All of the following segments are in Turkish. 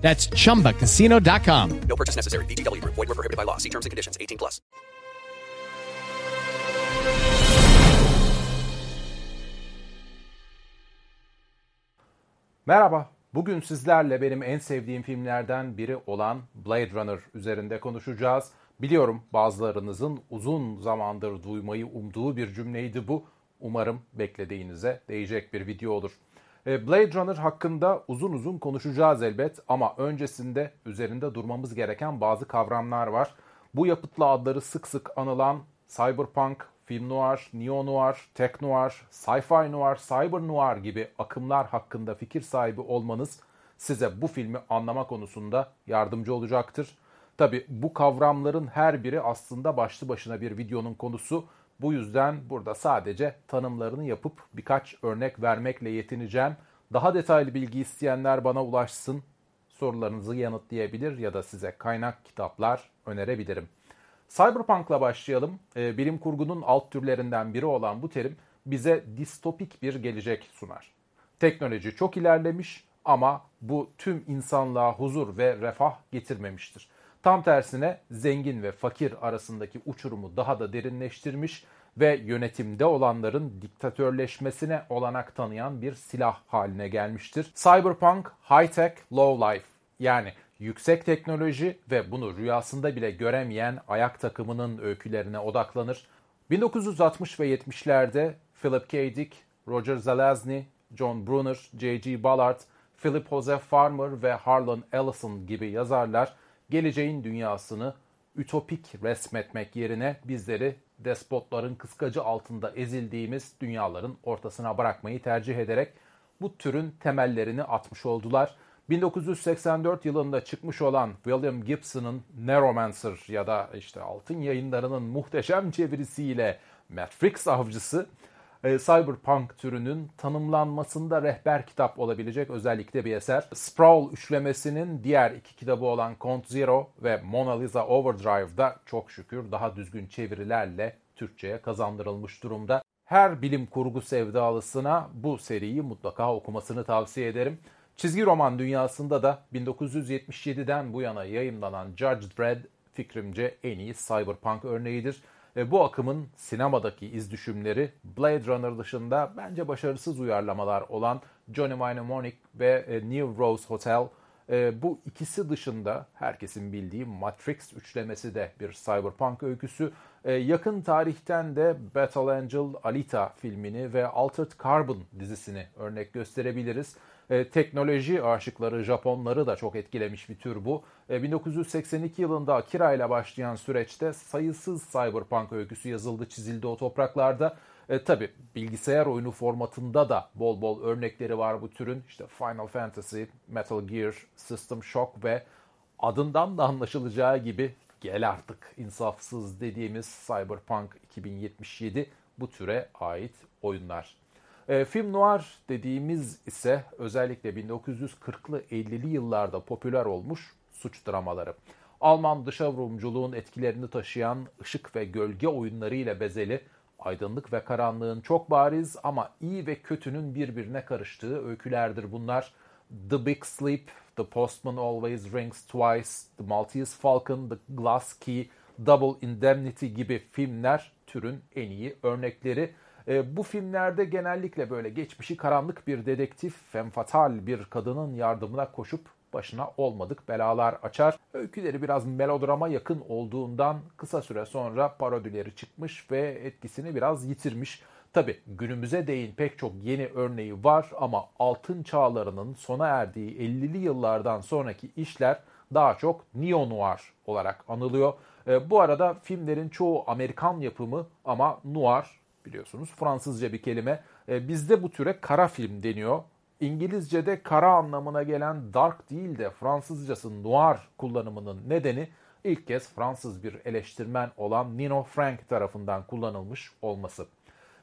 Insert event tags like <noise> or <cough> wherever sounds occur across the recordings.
That's chumbacasino.com. No purchase necessary. VGW Group. Void were prohibited by law. See terms and conditions. 18 plus. Merhaba. Bugün sizlerle benim en sevdiğim filmlerden biri olan Blade Runner üzerinde konuşacağız. Biliyorum bazılarınızın uzun zamandır duymayı umduğu bir cümleydi bu. Umarım beklediğinize değecek bir video olur. E, Blade Runner hakkında uzun uzun konuşacağız elbet ama öncesinde üzerinde durmamız gereken bazı kavramlar var. Bu yapıtla adları sık sık anılan cyberpunk, film noir, neo noir, tech noir, sci-fi noir, cyber noir gibi akımlar hakkında fikir sahibi olmanız size bu filmi anlama konusunda yardımcı olacaktır. Tabi bu kavramların her biri aslında başlı başına bir videonun konusu. Bu yüzden burada sadece tanımlarını yapıp birkaç örnek vermekle yetineceğim. Daha detaylı bilgi isteyenler bana ulaşsın. Sorularınızı yanıtlayabilir ya da size kaynak kitaplar önerebilirim. Cyberpunk'la başlayalım. Ee, bilim kurgunun alt türlerinden biri olan bu terim bize distopik bir gelecek sunar. Teknoloji çok ilerlemiş ama bu tüm insanlığa huzur ve refah getirmemiştir. Tam tersine zengin ve fakir arasındaki uçurumu daha da derinleştirmiş ve yönetimde olanların diktatörleşmesine olanak tanıyan bir silah haline gelmiştir. Cyberpunk High Tech Low Life yani yüksek teknoloji ve bunu rüyasında bile göremeyen ayak takımının öykülerine odaklanır. 1960 ve 70'lerde Philip K. Dick, Roger Zelazny, John Brunner, J.G. Ballard, Philip Jose Farmer ve Harlan Ellison gibi yazarlar geleceğin dünyasını ütopik resmetmek yerine bizleri despotların kıskacı altında ezildiğimiz dünyaların ortasına bırakmayı tercih ederek bu türün temellerini atmış oldular. 1984 yılında çıkmış olan William Gibson'ın Neuromancer ya da işte Altın Yayınları'nın muhteşem çevirisiyle Matrix Avcısı e, cyberpunk türünün tanımlanmasında rehber kitap olabilecek özellikle bir eser. Sprawl üçlemesinin diğer iki kitabı olan Count Zero ve Mona Lisa Overdrive'da çok şükür daha düzgün çevirilerle Türkçe'ye kazandırılmış durumda. Her bilim kurgu sevdalısına bu seriyi mutlaka okumasını tavsiye ederim. Çizgi roman dünyasında da 1977'den bu yana yayınlanan Judge Dredd fikrimce en iyi cyberpunk örneğidir. Ve bu akımın sinemadaki iz düşümleri Blade Runner dışında bence başarısız uyarlamalar olan Johnny Mnemonic ve e, New Rose Hotel e, bu ikisi dışında herkesin bildiği Matrix üçlemesi de bir cyberpunk öyküsü. E, yakın tarihten de Battle Angel Alita filmini ve Altered Carbon dizisini örnek gösterebiliriz. E, teknoloji aşıkları Japonları da çok etkilemiş bir tür bu. E, 1982 yılında Akira ile başlayan süreçte sayısız cyberpunk öyküsü yazıldı, çizildi o topraklarda. E, Tabi bilgisayar oyunu formatında da bol bol örnekleri var bu türün. İşte Final Fantasy, Metal Gear, System Shock ve adından da anlaşılacağı gibi gel artık insafsız dediğimiz Cyberpunk 2077 bu türe ait oyunlar. E, film noir dediğimiz ise özellikle 1940'lı 50'li yıllarda popüler olmuş suç dramaları. Alman dışavurumculuğun etkilerini taşıyan ışık ve gölge oyunları ile bezeli, aydınlık ve karanlığın çok bariz ama iyi ve kötünün birbirine karıştığı öykülerdir bunlar. The Big Sleep, The Postman Always Rings Twice, The Maltese Falcon, The Glass Key, Double Indemnity gibi filmler türün en iyi örnekleri. E, bu filmlerde genellikle böyle geçmişi karanlık bir dedektif, femfatal bir kadının yardımına koşup başına olmadık belalar açar. Öyküleri biraz melodrama yakın olduğundan kısa süre sonra parodileri çıkmış ve etkisini biraz yitirmiş. Tabi günümüze değin pek çok yeni örneği var ama altın çağlarının sona erdiği 50'li yıllardan sonraki işler daha çok neo-noir olarak anılıyor. E, bu arada filmlerin çoğu Amerikan yapımı ama noir biliyorsunuz Fransızca bir kelime. E, bizde bu türe kara film deniyor. İngilizce'de kara anlamına gelen dark değil de Fransızcası noir kullanımının nedeni ilk kez Fransız bir eleştirmen olan Nino Frank tarafından kullanılmış olması.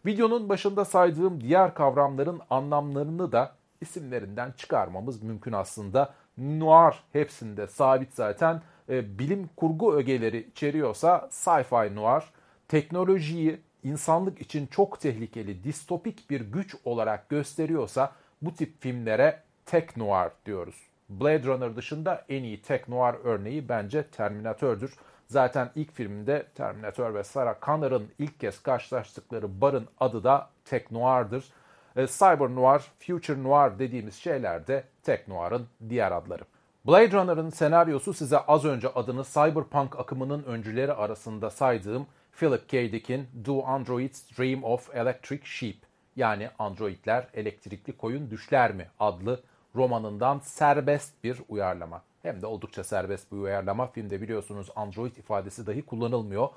Videonun başında saydığım diğer kavramların anlamlarını da isimlerinden çıkarmamız mümkün aslında. Noir hepsinde sabit zaten. E, bilim kurgu ögeleri içeriyorsa sci-fi noir, teknolojiyi insanlık için çok tehlikeli, distopik bir güç olarak gösteriyorsa bu tip filmlere tech noir diyoruz. Blade Runner dışında en iyi tech noir örneği bence Terminator'dur. Zaten ilk filmde Terminator ve Sarah Connor'ın ilk kez karşılaştıkları barın adı da Tech Noir'dır. E, Cyber Noir, Future Noir dediğimiz şeyler de Tech Noir'ın diğer adları. Blade Runner'ın senaryosu size az önce adını cyberpunk akımının öncüleri arasında saydığım Philip K. Dick'in Do Androids Dream of Electric Sheep yani Androidler elektrikli koyun düşler mi adlı romanından serbest bir uyarlama. Hem de oldukça serbest bir uyarlama. Filmde biliyorsunuz android ifadesi dahi kullanılmıyor.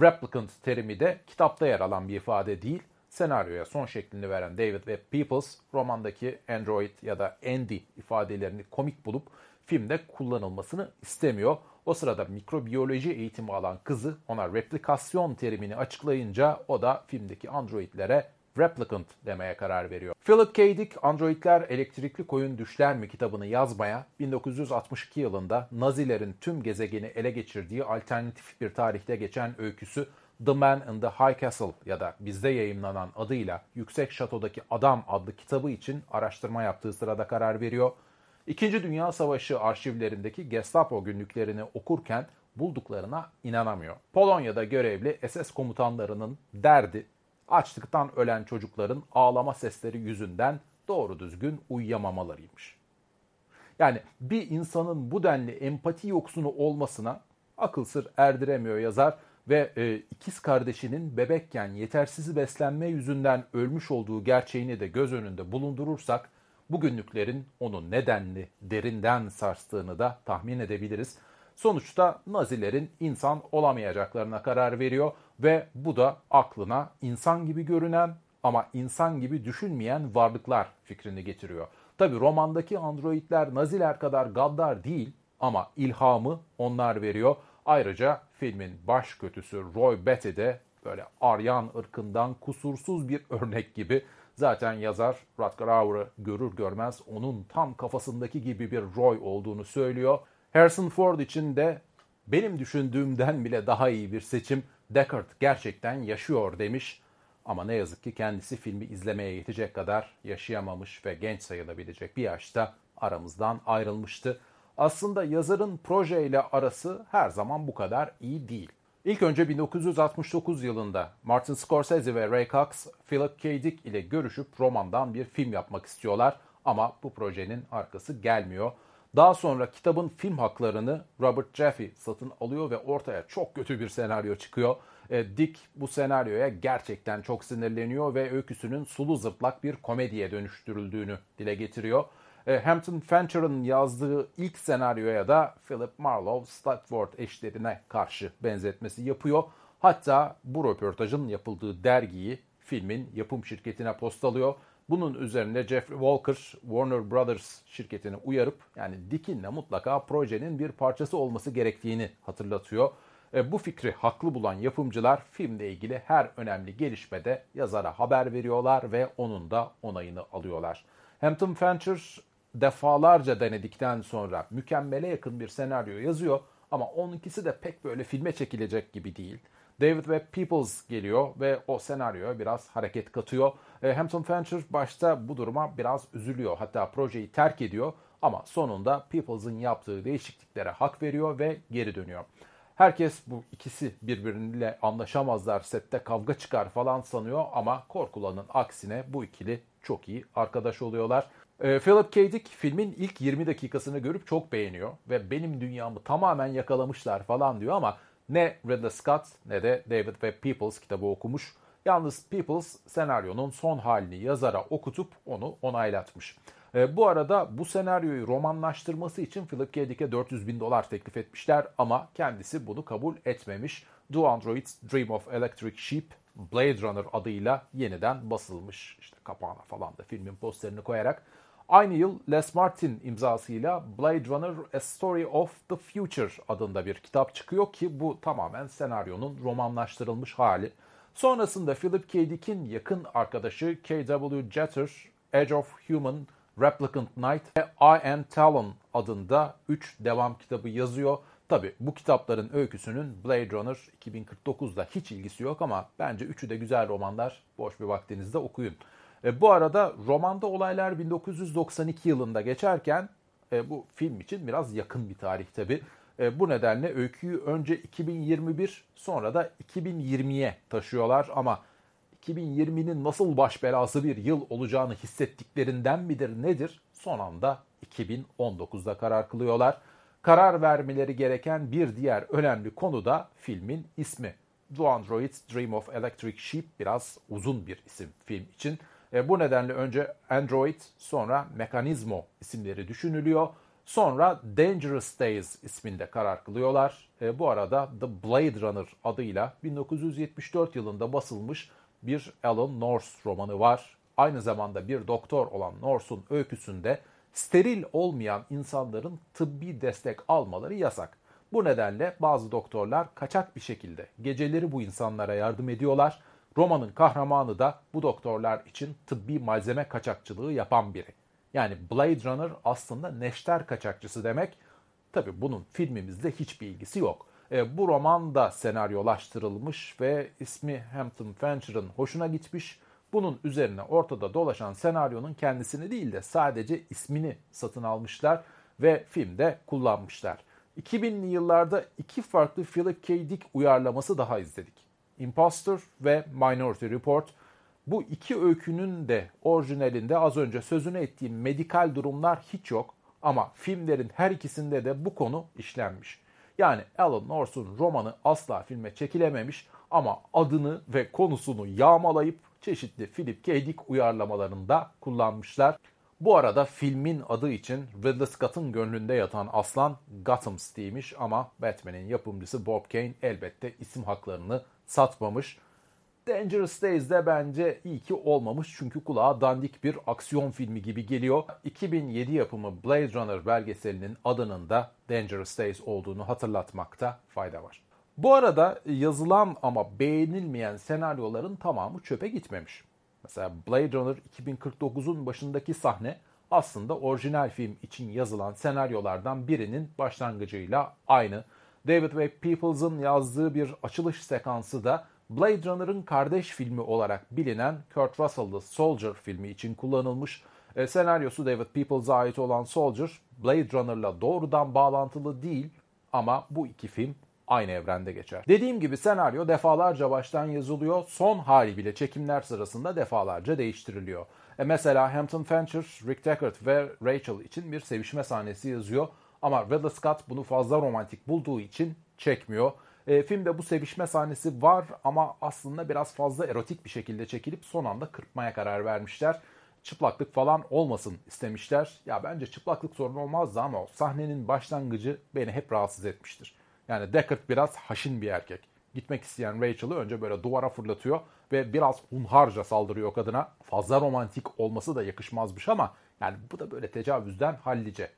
Replicant terimi de kitapta yer alan bir ifade değil. Senaryoya son şeklini veren David Webb Peoples romandaki android ya da Andy ifadelerini komik bulup filmde kullanılmasını istemiyor. O sırada mikrobiyoloji eğitimi alan kızı ona replikasyon terimini açıklayınca o da filmdeki androidlere replicant demeye karar veriyor. Philip K. Dick, Androidler Elektrikli Koyun Düşler mi kitabını yazmaya 1962 yılında Nazilerin tüm gezegeni ele geçirdiği alternatif bir tarihte geçen öyküsü The Man in the High Castle ya da bizde yayınlanan adıyla Yüksek Şato'daki Adam adlı kitabı için araştırma yaptığı sırada karar veriyor. İkinci Dünya Savaşı arşivlerindeki Gestapo günlüklerini okurken bulduklarına inanamıyor. Polonya'da görevli SS komutanlarının derdi açlıktan ölen çocukların ağlama sesleri yüzünden doğru düzgün uyuyamamalarıymış. Yani bir insanın bu denli empati yoksunu olmasına akıl sır erdiremiyor yazar ve e, ikiz kardeşinin bebekken yetersiz beslenme yüzünden ölmüş olduğu gerçeğini de göz önünde bulundurursak bugünlüklerin onu nedenli derinden sarstığını da tahmin edebiliriz. Sonuçta Nazilerin insan olamayacaklarına karar veriyor ve bu da aklına insan gibi görünen ama insan gibi düşünmeyen varlıklar fikrini getiriyor. Tabi romandaki androidler Naziler kadar gaddar değil ama ilhamı onlar veriyor. Ayrıca filmin baş kötüsü Roy Batty de böyle Aryan ırkından kusursuz bir örnek gibi. Zaten yazar Rutger Hauer'ı görür görmez onun tam kafasındaki gibi bir Roy olduğunu söylüyor. Harrison Ford için de benim düşündüğümden bile daha iyi bir seçim. Deckard gerçekten yaşıyor demiş. Ama ne yazık ki kendisi filmi izlemeye yetecek kadar yaşayamamış ve genç sayılabilecek bir yaşta aramızdan ayrılmıştı. Aslında yazarın projeyle arası her zaman bu kadar iyi değil. İlk önce 1969 yılında Martin Scorsese ve Ray Cox, Philip K. Dick ile görüşüp romandan bir film yapmak istiyorlar ama bu projenin arkası gelmiyor. Daha sonra kitabın film haklarını Robert Jeffy satın alıyor ve ortaya çok kötü bir senaryo çıkıyor. E, Dick bu senaryoya gerçekten çok sinirleniyor ve öyküsünün sulu zıplak bir komediye dönüştürüldüğünü dile getiriyor. E, Hampton Fancher'ın yazdığı ilk senaryoya da Philip Marlowe Stratford eşlerine karşı benzetmesi yapıyor. Hatta bu röportajın yapıldığı dergiyi filmin yapım şirketine postalıyor. Bunun üzerine Jeffrey Walker Warner Brothers şirketini uyarıp yani Dick'inle mutlaka projenin bir parçası olması gerektiğini hatırlatıyor. E, bu fikri haklı bulan yapımcılar filmle ilgili her önemli gelişmede yazara haber veriyorlar ve onun da onayını alıyorlar. Hampton Fancher defalarca denedikten sonra mükemmele yakın bir senaryo yazıyor ama onunkisi de pek böyle filme çekilecek gibi değil. David Webb Peoples geliyor ve o senaryoya biraz hareket katıyor. E, Hampton Fancher başta bu duruma biraz üzülüyor. Hatta projeyi terk ediyor ama sonunda Peoples'ın yaptığı değişikliklere hak veriyor ve geri dönüyor. Herkes bu ikisi birbiriyle anlaşamazlar, sette kavga çıkar falan sanıyor ama korkulanın aksine bu ikili çok iyi arkadaş oluyorlar. E, Philip K. Dick filmin ilk 20 dakikasını görüp çok beğeniyor ve benim dünyamı tamamen yakalamışlar falan diyor ama ne Ridley Scott ne de David Webb Peoples kitabı okumuş. Yalnız Peoples senaryonun son halini yazara okutup onu onaylatmış. E, bu arada bu senaryoyu romanlaştırması için Philip K. Dick'e 400 bin dolar teklif etmişler ama kendisi bunu kabul etmemiş. Do Androids Dream of Electric Sheep Blade Runner adıyla yeniden basılmış. İşte kapağına falan da filmin posterini koyarak. Aynı yıl Les Martin imzasıyla Blade Runner A Story of the Future adında bir kitap çıkıyor ki bu tamamen senaryonun romanlaştırılmış hali. Sonrasında Philip K. Dick'in yakın arkadaşı K.W. Jeter, Edge of Human, Replicant Night ve I Am Talon adında 3 devam kitabı yazıyor. Tabi bu kitapların öyküsünün Blade Runner 2049'da hiç ilgisi yok ama bence üçü de güzel romanlar. Boş bir vaktinizde okuyun. E, bu arada romanda olaylar 1992 yılında geçerken e, bu film için biraz yakın bir tarih tabi. E, bu nedenle öyküyü önce 2021 sonra da 2020'ye taşıyorlar ama 2020'nin nasıl baş belası bir yıl olacağını hissettiklerinden midir nedir? Son anda 2019'da karar kılıyorlar. Karar vermeleri gereken bir diğer önemli konu da filmin ismi. The Android's Dream of Electric Sheep biraz uzun bir isim film için. E, bu nedenle önce Android sonra Mekanizmo isimleri düşünülüyor. Sonra Dangerous Days isminde karar kılıyorlar. E, bu arada The Blade Runner adıyla 1974 yılında basılmış bir Alan Norse romanı var. Aynı zamanda bir doktor olan Norse'un öyküsünde steril olmayan insanların tıbbi destek almaları yasak. Bu nedenle bazı doktorlar kaçak bir şekilde geceleri bu insanlara yardım ediyorlar. Romanın kahramanı da bu doktorlar için tıbbi malzeme kaçakçılığı yapan biri. Yani Blade Runner aslında neşter kaçakçısı demek. Tabi bunun filmimizde hiçbir ilgisi yok. E, bu roman da senaryolaştırılmış ve ismi Hampton Fancher'ın hoşuna gitmiş. Bunun üzerine ortada dolaşan senaryonun kendisini değil de sadece ismini satın almışlar ve filmde kullanmışlar. 2000'li yıllarda iki farklı Philip K. Dick uyarlaması daha izledik. Imposter ve Minority Report. Bu iki öykünün de orijinalinde az önce sözünü ettiğim medikal durumlar hiç yok ama filmlerin her ikisinde de bu konu işlenmiş. Yani Alan Norse'un romanı asla filme çekilememiş ama adını ve konusunu yağmalayıp çeşitli Philip K. Dick uyarlamalarında kullanmışlar. Bu arada filmin adı için Ridley Scott'ın gönlünde yatan aslan Gotham City'ymiş ama Batman'in yapımcısı Bob Kane elbette isim haklarını satmamış. Dangerous Days'de bence iyi ki olmamış çünkü kulağa dandik bir aksiyon filmi gibi geliyor. 2007 yapımı Blade Runner belgeselinin adının da Dangerous Days olduğunu hatırlatmakta fayda var. Bu arada yazılan ama beğenilmeyen senaryoların tamamı çöpe gitmemiş. Mesela Blade Runner 2049'un başındaki sahne aslında orijinal film için yazılan senaryolardan birinin başlangıcıyla aynı. David Webb Peoples'ın yazdığı bir açılış sekansı da Blade Runner'ın kardeş filmi olarak bilinen Kurt Russell'lı Soldier filmi için kullanılmış. E, senaryosu David Peoples'a ait olan Soldier, Blade Runner'la doğrudan bağlantılı değil ama bu iki film aynı evrende geçer. Dediğim gibi senaryo defalarca baştan yazılıyor, son hali bile çekimler sırasında defalarca değiştiriliyor. E mesela Hampton Fancher, Rick Deckard ve Rachel için bir sevişme sahnesi yazıyor ama Ridley Scott bunu fazla romantik bulduğu için çekmiyor. E, filmde bu sevişme sahnesi var ama aslında biraz fazla erotik bir şekilde çekilip son anda kırpmaya karar vermişler. Çıplaklık falan olmasın istemişler. Ya bence çıplaklık sorun olmazdı ama sahnenin başlangıcı beni hep rahatsız etmiştir. Yani Deckard biraz haşin bir erkek. Gitmek isteyen Rachel'ı önce böyle duvara fırlatıyor ve biraz hunharca saldırıyor kadına. Fazla romantik olması da yakışmazmış ama yani bu da böyle tecavüzden hallice.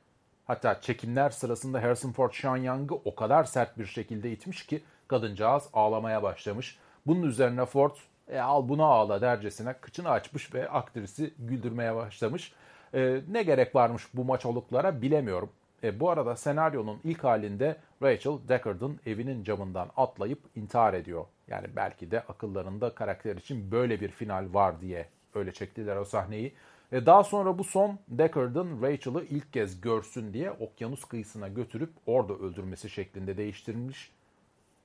Hatta çekimler sırasında Harrison Ford Sean Young'ı o kadar sert bir şekilde itmiş ki kadıncağız ağlamaya başlamış. Bunun üzerine Ford e, al bunu ağla dercesine kıçını açmış ve aktrisi güldürmeye başlamış. E, ne gerek varmış bu maçoluklara bilemiyorum. E, bu arada senaryonun ilk halinde Rachel Deckard'ın evinin camından atlayıp intihar ediyor. Yani belki de akıllarında karakter için böyle bir final var diye öyle çektiler o sahneyi. E, daha sonra bu son Deckard'ın Rachel'ı ilk kez görsün diye okyanus kıyısına götürüp orada öldürmesi şeklinde değiştirilmiş.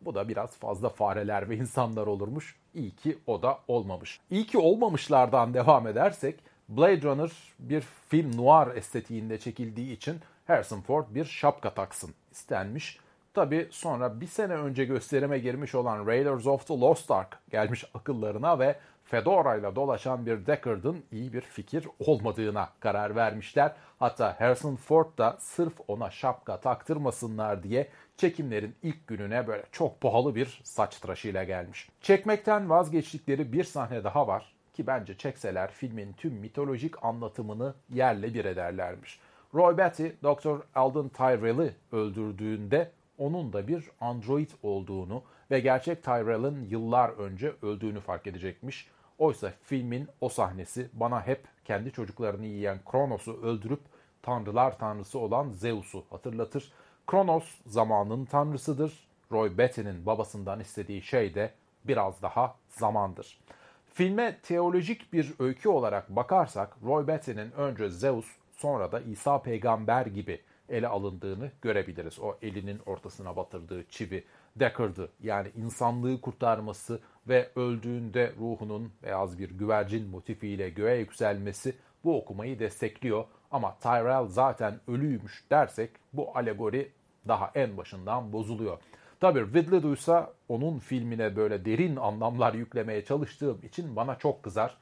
Bu da biraz fazla fareler ve insanlar olurmuş. İyi ki o da olmamış. İyi ki olmamışlardan devam edersek Blade Runner bir film noir estetiğinde çekildiği için Harrison Ford bir şapka taksın istenmiş. Tabi sonra bir sene önce gösterime girmiş olan Raiders of the Lost Ark gelmiş akıllarına ve Fedora ile dolaşan bir Deckard'ın iyi bir fikir olmadığına karar vermişler. Hatta Harrison Ford da sırf ona şapka taktırmasınlar diye çekimlerin ilk gününe böyle çok pahalı bir saç tıraşıyla gelmiş. Çekmekten vazgeçtikleri bir sahne daha var ki bence çekseler filmin tüm mitolojik anlatımını yerle bir ederlermiş. Roy Batty, Dr. Alden Tyrell'i öldürdüğünde onun da bir android olduğunu ve gerçek Tyrell'in yıllar önce öldüğünü fark edecekmiş. Oysa filmin o sahnesi bana hep kendi çocuklarını yiyen Kronos'u öldürüp tanrılar tanrısı olan Zeus'u hatırlatır. Kronos zamanın tanrısıdır. Roy Batty'nin babasından istediği şey de biraz daha zamandır. Filme teolojik bir öykü olarak bakarsak Roy Batty'nin önce Zeus sonra da İsa peygamber gibi ele alındığını görebiliriz. O elinin ortasına batırdığı çivi Deckard'ı yani insanlığı kurtarması ve öldüğünde ruhunun beyaz bir güvercin motifiyle göğe yükselmesi bu okumayı destekliyor. Ama Tyrell zaten ölüymüş dersek bu alegori daha en başından bozuluyor. Tabii Ridley duysa onun filmine böyle derin anlamlar yüklemeye çalıştığım için bana çok kızar.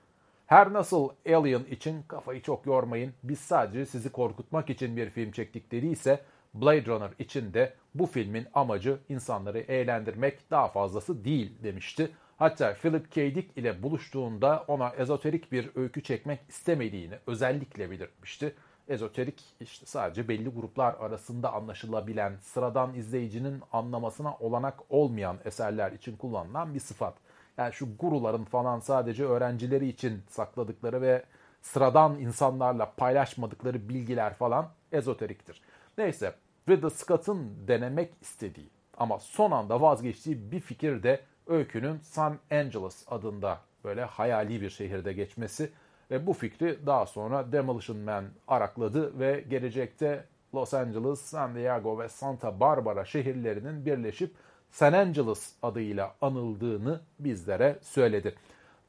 Her nasıl Alien için kafayı çok yormayın. Biz sadece sizi korkutmak için bir film çektik dediyse Blade Runner için de bu filmin amacı insanları eğlendirmek daha fazlası değil demişti. Hatta Philip K. Dick ile buluştuğunda ona ezoterik bir öykü çekmek istemediğini özellikle belirtmişti. Ezoterik işte sadece belli gruplar arasında anlaşılabilen, sıradan izleyicinin anlamasına olanak olmayan eserler için kullanılan bir sıfat. Yani şu guruların falan sadece öğrencileri için sakladıkları ve sıradan insanlarla paylaşmadıkları bilgiler falan ezoteriktir. Neyse Ridley Scott'ın denemek istediği ama son anda vazgeçtiği bir fikir de öykünün San Angeles adında böyle hayali bir şehirde geçmesi ve bu fikri daha sonra Demolition Man arakladı ve gelecekte Los Angeles, San Diego ve Santa Barbara şehirlerinin birleşip San Angeles adıyla anıldığını bizlere söyledi.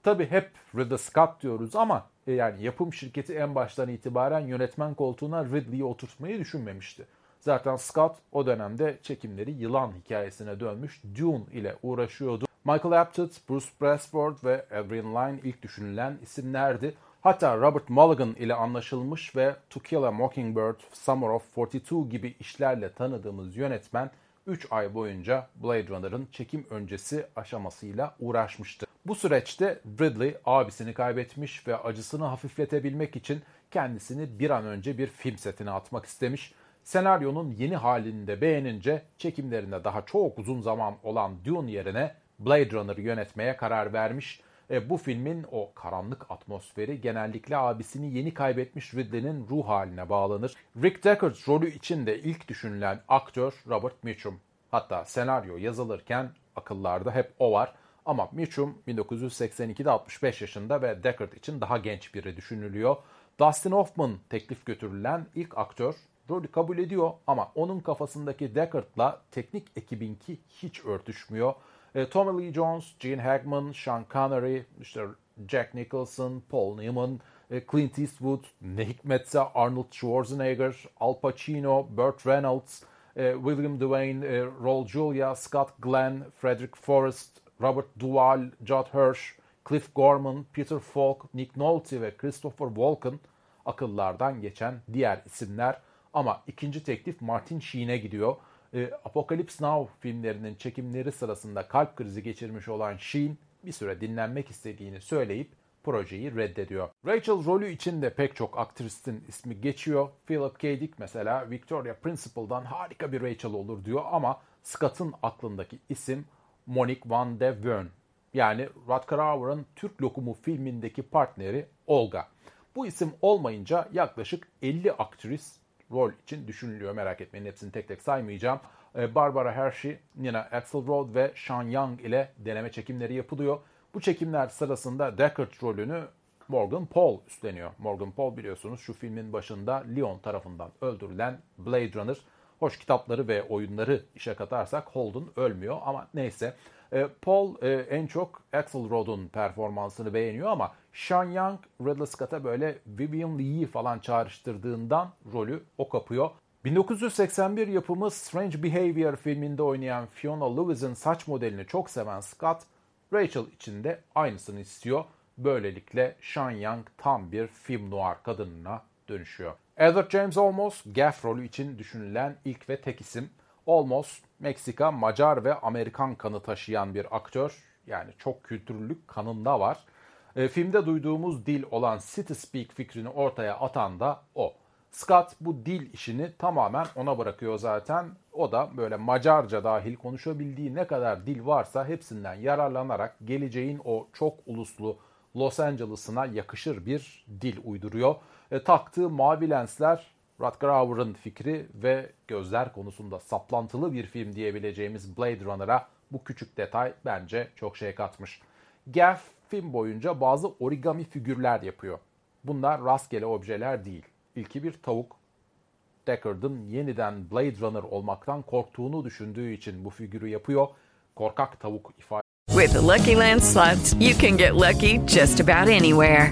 Tabi hep Ridley Scott diyoruz ama e, yani yapım şirketi en baştan itibaren yönetmen koltuğuna Ridley'i oturtmayı düşünmemişti. Zaten Scott o dönemde çekimleri yılan hikayesine dönmüş Dune ile uğraşıyordu. Michael Apted, Bruce Brasford ve Adrian Lyne ilk düşünülen isimlerdi. Hatta Robert Mulligan ile anlaşılmış ve To Kill a Mockingbird, Summer of 42 gibi işlerle tanıdığımız yönetmen 3 ay boyunca Blade Runner'ın çekim öncesi aşamasıyla uğraşmıştı. Bu süreçte Ridley abisini kaybetmiş ve acısını hafifletebilmek için kendisini bir an önce bir film setine atmak istemiş. Senaryonun yeni halini de beğenince çekimlerinde daha çok uzun zaman olan Dune yerine Blade Runner'ı yönetmeye karar vermiş. E, bu filmin o karanlık atmosferi genellikle abisini yeni kaybetmiş Ridley'nin ruh haline bağlanır. Rick Deckard rolü için de ilk düşünülen aktör Robert Mitchum. Hatta senaryo yazılırken akıllarda hep o var. Ama Mitchum 1982'de 65 yaşında ve Deckard için daha genç biri düşünülüyor. Dustin Hoffman teklif götürülen ilk aktör rolü kabul ediyor ama onun kafasındaki Deckard'la teknik ekibinki hiç örtüşmüyor. E, Tommy Lee Jones, Gene Hackman, Sean Connery, işte Jack Nicholson, Paul Newman, e, Clint Eastwood, ne hikmetse Arnold Schwarzenegger, Al Pacino, Burt Reynolds, e, William Dwayne, e, Julia, Scott Glenn, Frederick Forrest, Robert Duvall, Judd Hirsch, Cliff Gorman, Peter Falk, Nick Nolte ve Christopher Walken akıllardan geçen diğer isimler. Ama ikinci teklif Martin Sheen'e gidiyor. E, Apocalypse Now filmlerinin çekimleri sırasında kalp krizi geçirmiş olan Sheen bir süre dinlenmek istediğini söyleyip projeyi reddediyor. Rachel rolü için de pek çok aktristin ismi geçiyor. Philip K. Dick mesela Victoria Principal'dan harika bir Rachel olur diyor ama Scott'ın aklındaki isim Monique Van de Wern. Yani Rutger Hauer'ın Türk Lokumu filmindeki partneri Olga. Bu isim olmayınca yaklaşık 50 aktris rol için düşünülüyor. Merak etmeyin hepsini tek tek saymayacağım. Ee, Barbara Hershey, Nina Axelrod ve Sean Young ile deneme çekimleri yapılıyor. Bu çekimler sırasında Deckard rolünü Morgan Paul üstleniyor. Morgan Paul biliyorsunuz şu filmin başında Leon tarafından öldürülen Blade Runner. Hoş kitapları ve oyunları işe katarsak Holden ölmüyor ama neyse. Ee, Paul e, en çok Axelrod'un performansını beğeniyor ama Sean Young Ridley Scott'a böyle Vivian Lee'yi falan çağrıştırdığından rolü o kapıyor. 1981 yapımı Strange Behavior filminde oynayan Fiona Lewis'in saç modelini çok seven Scott, Rachel için de aynısını istiyor. Böylelikle Sean Young tam bir film noir kadınına dönüşüyor. Edward James Olmos, Gaff rolü için düşünülen ilk ve tek isim. Olmos, Meksika, Macar ve Amerikan kanı taşıyan bir aktör. Yani çok kültürlülük kanında var. E, filmde duyduğumuz dil olan City Speak fikrini ortaya atan da o. Scott bu dil işini tamamen ona bırakıyor zaten. O da böyle Macarca dahil konuşabildiği ne kadar dil varsa hepsinden yararlanarak geleceğin o çok uluslu Los Angeles'ına yakışır bir dil uyduruyor. E, taktığı mavi lensler Rutger Hauer'ın fikri ve gözler konusunda saplantılı bir film diyebileceğimiz Blade Runner'a bu küçük detay bence çok şey katmış. Gaff film boyunca bazı origami figürler yapıyor. Bunlar rastgele objeler değil. İlki bir tavuk. Deckard'ın yeniden Blade Runner olmaktan korktuğunu düşündüğü için bu figürü yapıyor. Korkak tavuk ifade With the Lucky Land slots, you can get lucky just about anywhere.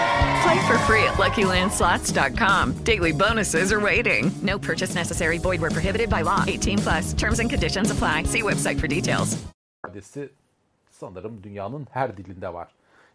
Play for free at LuckyLandSlots.com. Daily bonuses are waiting. No purchase necessary. Void where prohibited by law. 18 plus. Terms and conditions apply. See website for details. ifadesi sanırım dünyanın her dilinde var.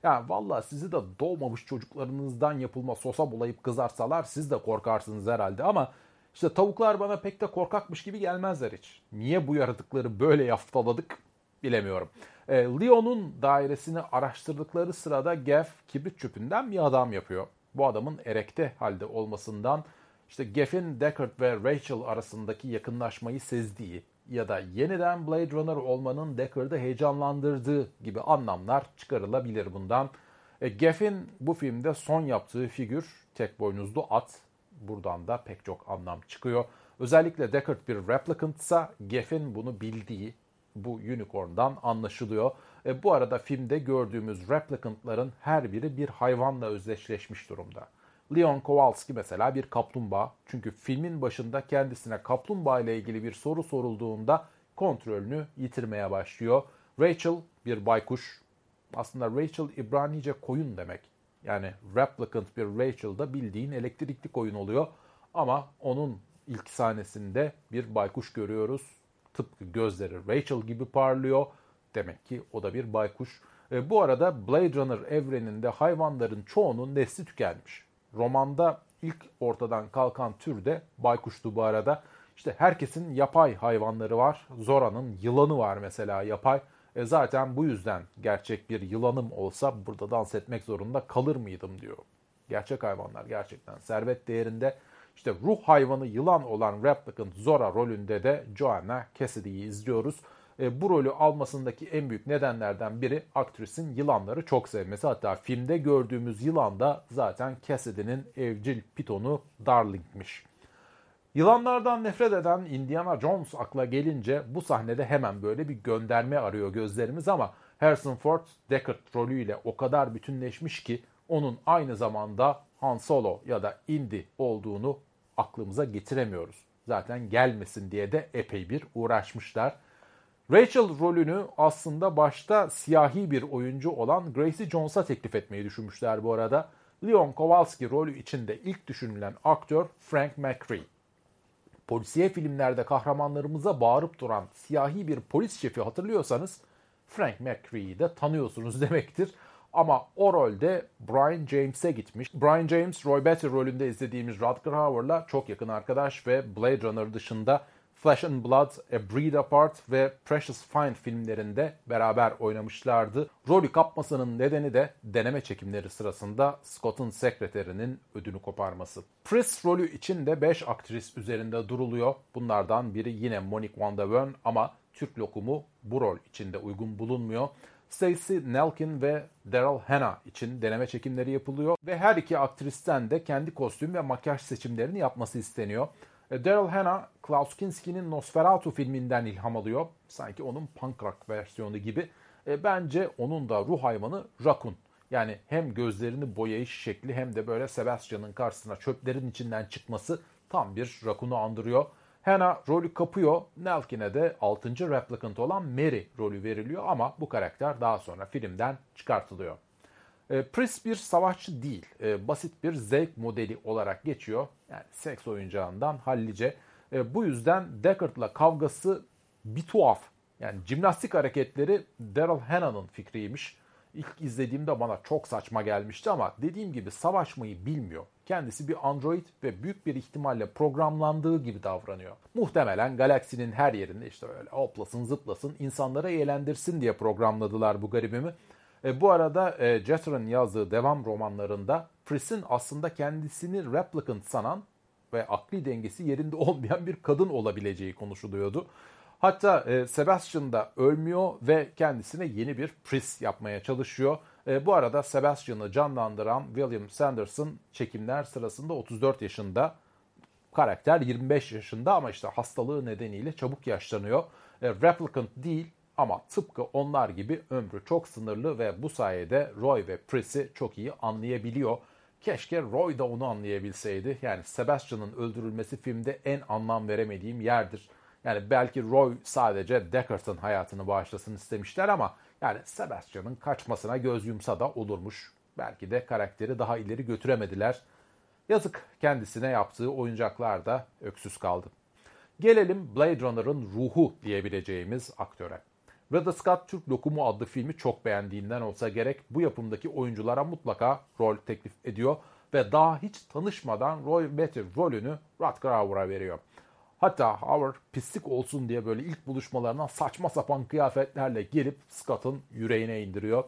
Yani valla sizi de doğmamış çocuklarınızdan yapılma sosa bulayıp kızarsalar siz de korkarsınız herhalde ama işte tavuklar bana pek de korkakmış gibi gelmezler hiç. Niye bu yaratıkları böyle yaftaladık bilemiyorum. E, Leon'un dairesini araştırdıkları sırada Geff kibrit çöpünden bir adam yapıyor. Bu adamın erekte halde olmasından işte Geff'in Deckard ve Rachel arasındaki yakınlaşmayı sezdiği ya da yeniden Blade Runner olmanın Deckard'ı heyecanlandırdığı gibi anlamlar çıkarılabilir bundan. E, Geff'in bu filmde son yaptığı figür tek boynuzlu at. Buradan da pek çok anlam çıkıyor. Özellikle Deckard bir replicantsa Geff'in bunu bildiği bu unicorn'dan anlaşılıyor. E, bu arada filmde gördüğümüz replicantların her biri bir hayvanla özdeşleşmiş durumda. Leon Kowalski mesela bir kaplumbağa. Çünkü filmin başında kendisine kaplumbağa ile ilgili bir soru sorulduğunda kontrolünü yitirmeye başlıyor. Rachel bir baykuş. Aslında Rachel İbranice koyun demek. Yani replicant bir Rachel da bildiğin elektrikli koyun oluyor. Ama onun ilk sahnesinde bir baykuş görüyoruz. Tıpkı gözleri Rachel gibi parlıyor. Demek ki o da bir baykuş. E, bu arada Blade Runner evreninde hayvanların çoğunun nesli tükenmiş. Romanda ilk ortadan kalkan tür de baykuştu bu arada. İşte herkesin yapay hayvanları var. Zora'nın yılanı var mesela yapay. E zaten bu yüzden gerçek bir yılanım olsa burada dans etmek zorunda kalır mıydım diyor. Gerçek hayvanlar gerçekten servet değerinde. İşte ruh hayvanı yılan olan Replicant Zora rolünde de Joanna Cassidy'yi izliyoruz. E, bu rolü almasındaki en büyük nedenlerden biri aktrisin yılanları çok sevmesi. Hatta filmde gördüğümüz yılan da zaten Cassidy'nin evcil pitonu Darling'miş. Yılanlardan nefret eden Indiana Jones akla gelince bu sahnede hemen böyle bir gönderme arıyor gözlerimiz ama Harrison Ford Deckard rolüyle o kadar bütünleşmiş ki onun aynı zamanda Han Solo ya da Indy olduğunu aklımıza getiremiyoruz. Zaten gelmesin diye de epey bir uğraşmışlar. Rachel rolünü aslında başta siyahi bir oyuncu olan Gracie Jones'a teklif etmeyi düşünmüşler bu arada. Leon Kowalski rolü içinde ilk düşünülen aktör Frank McCree. Polisiye filmlerde kahramanlarımıza bağırıp duran siyahi bir polis şefi hatırlıyorsanız Frank McCree'yi de tanıyorsunuz <laughs> demektir. Ama o rolde Brian James'e gitmiş. Brian James, Roy Batty rolünde izlediğimiz Rutger Hauer'la çok yakın arkadaş ve Blade Runner dışında Flesh and Blood, A Breed Apart ve Precious Find filmlerinde beraber oynamışlardı. Rolü kapmasının nedeni de deneme çekimleri sırasında Scott'un sekreterinin ödünü koparması. Pris rolü için de 5 aktris üzerinde duruluyor. Bunlardan biri yine Monique Van de Ven ama Türk lokumu bu rol içinde uygun bulunmuyor. Stacey Nelkin ve Daryl Hannah için deneme çekimleri yapılıyor ve her iki aktristen de kendi kostüm ve makyaj seçimlerini yapması isteniyor. E, Daryl Hannah, Klaus Kinski'nin Nosferatu filminden ilham alıyor. Sanki onun punk rock versiyonu gibi. E, bence onun da ruh hayvanı Rakun. Yani hem gözlerini boyayış şekli hem de böyle Sebastian'ın karşısına çöplerin içinden çıkması tam bir Rakun'u andırıyor. Hannah rolü kapıyor. Nelkin'e de 6. replicant olan Mary rolü veriliyor ama bu karakter daha sonra filmden çıkartılıyor. E, Pris bir savaşçı değil, e, basit bir zevk modeli olarak geçiyor. Yani seks oyuncağından hallice. E, bu yüzden Deckard'la kavgası bir tuhaf. Yani jimnastik hareketleri Daryl Hannah'ın fikriymiş. İlk izlediğimde bana çok saçma gelmişti ama dediğim gibi savaşmayı bilmiyor. Kendisi bir android ve büyük bir ihtimalle programlandığı gibi davranıyor. Muhtemelen galaksinin her yerinde işte öyle hoplasın zıplasın insanları eğlendirsin diye programladılar bu garibimi. E, bu arada e, Jetter'ın yazdığı devam romanlarında Pris'in aslında kendisini replicant sanan ve akli dengesi yerinde <laughs> olmayan bir kadın olabileceği konuşuluyordu. Hatta e, Sebastian da ölmüyor ve kendisine yeni bir Pris yapmaya çalışıyor. E, bu arada Sebastian'ı canlandıran William Sanderson çekimler sırasında 34 yaşında. Karakter 25 yaşında ama işte hastalığı nedeniyle çabuk yaşlanıyor. E, replicant değil ama tıpkı onlar gibi ömrü çok sınırlı ve bu sayede Roy ve Pris'i çok iyi anlayabiliyor. Keşke Roy da onu anlayabilseydi. Yani Sebastian'ın öldürülmesi filmde en anlam veremediğim yerdir. Yani belki Roy sadece Deckard'ın hayatını bağışlasın istemişler ama yani Sebastian'ın kaçmasına göz yumsa da olurmuş. Belki de karakteri daha ileri götüremediler. Yazık kendisine yaptığı oyuncaklar da öksüz kaldı. Gelelim Blade Runner'ın ruhu diyebileceğimiz aktöre. Ridley Scott Türk Lokumu adlı filmi çok beğendiğinden olsa gerek bu yapımdaki oyunculara mutlaka rol teklif ediyor ve daha hiç tanışmadan Roy Batty rolünü Rutger Hauer'a veriyor. Hatta Howard pislik olsun diye böyle ilk buluşmalarına saçma sapan kıyafetlerle gelip Scott'ın yüreğine indiriyor.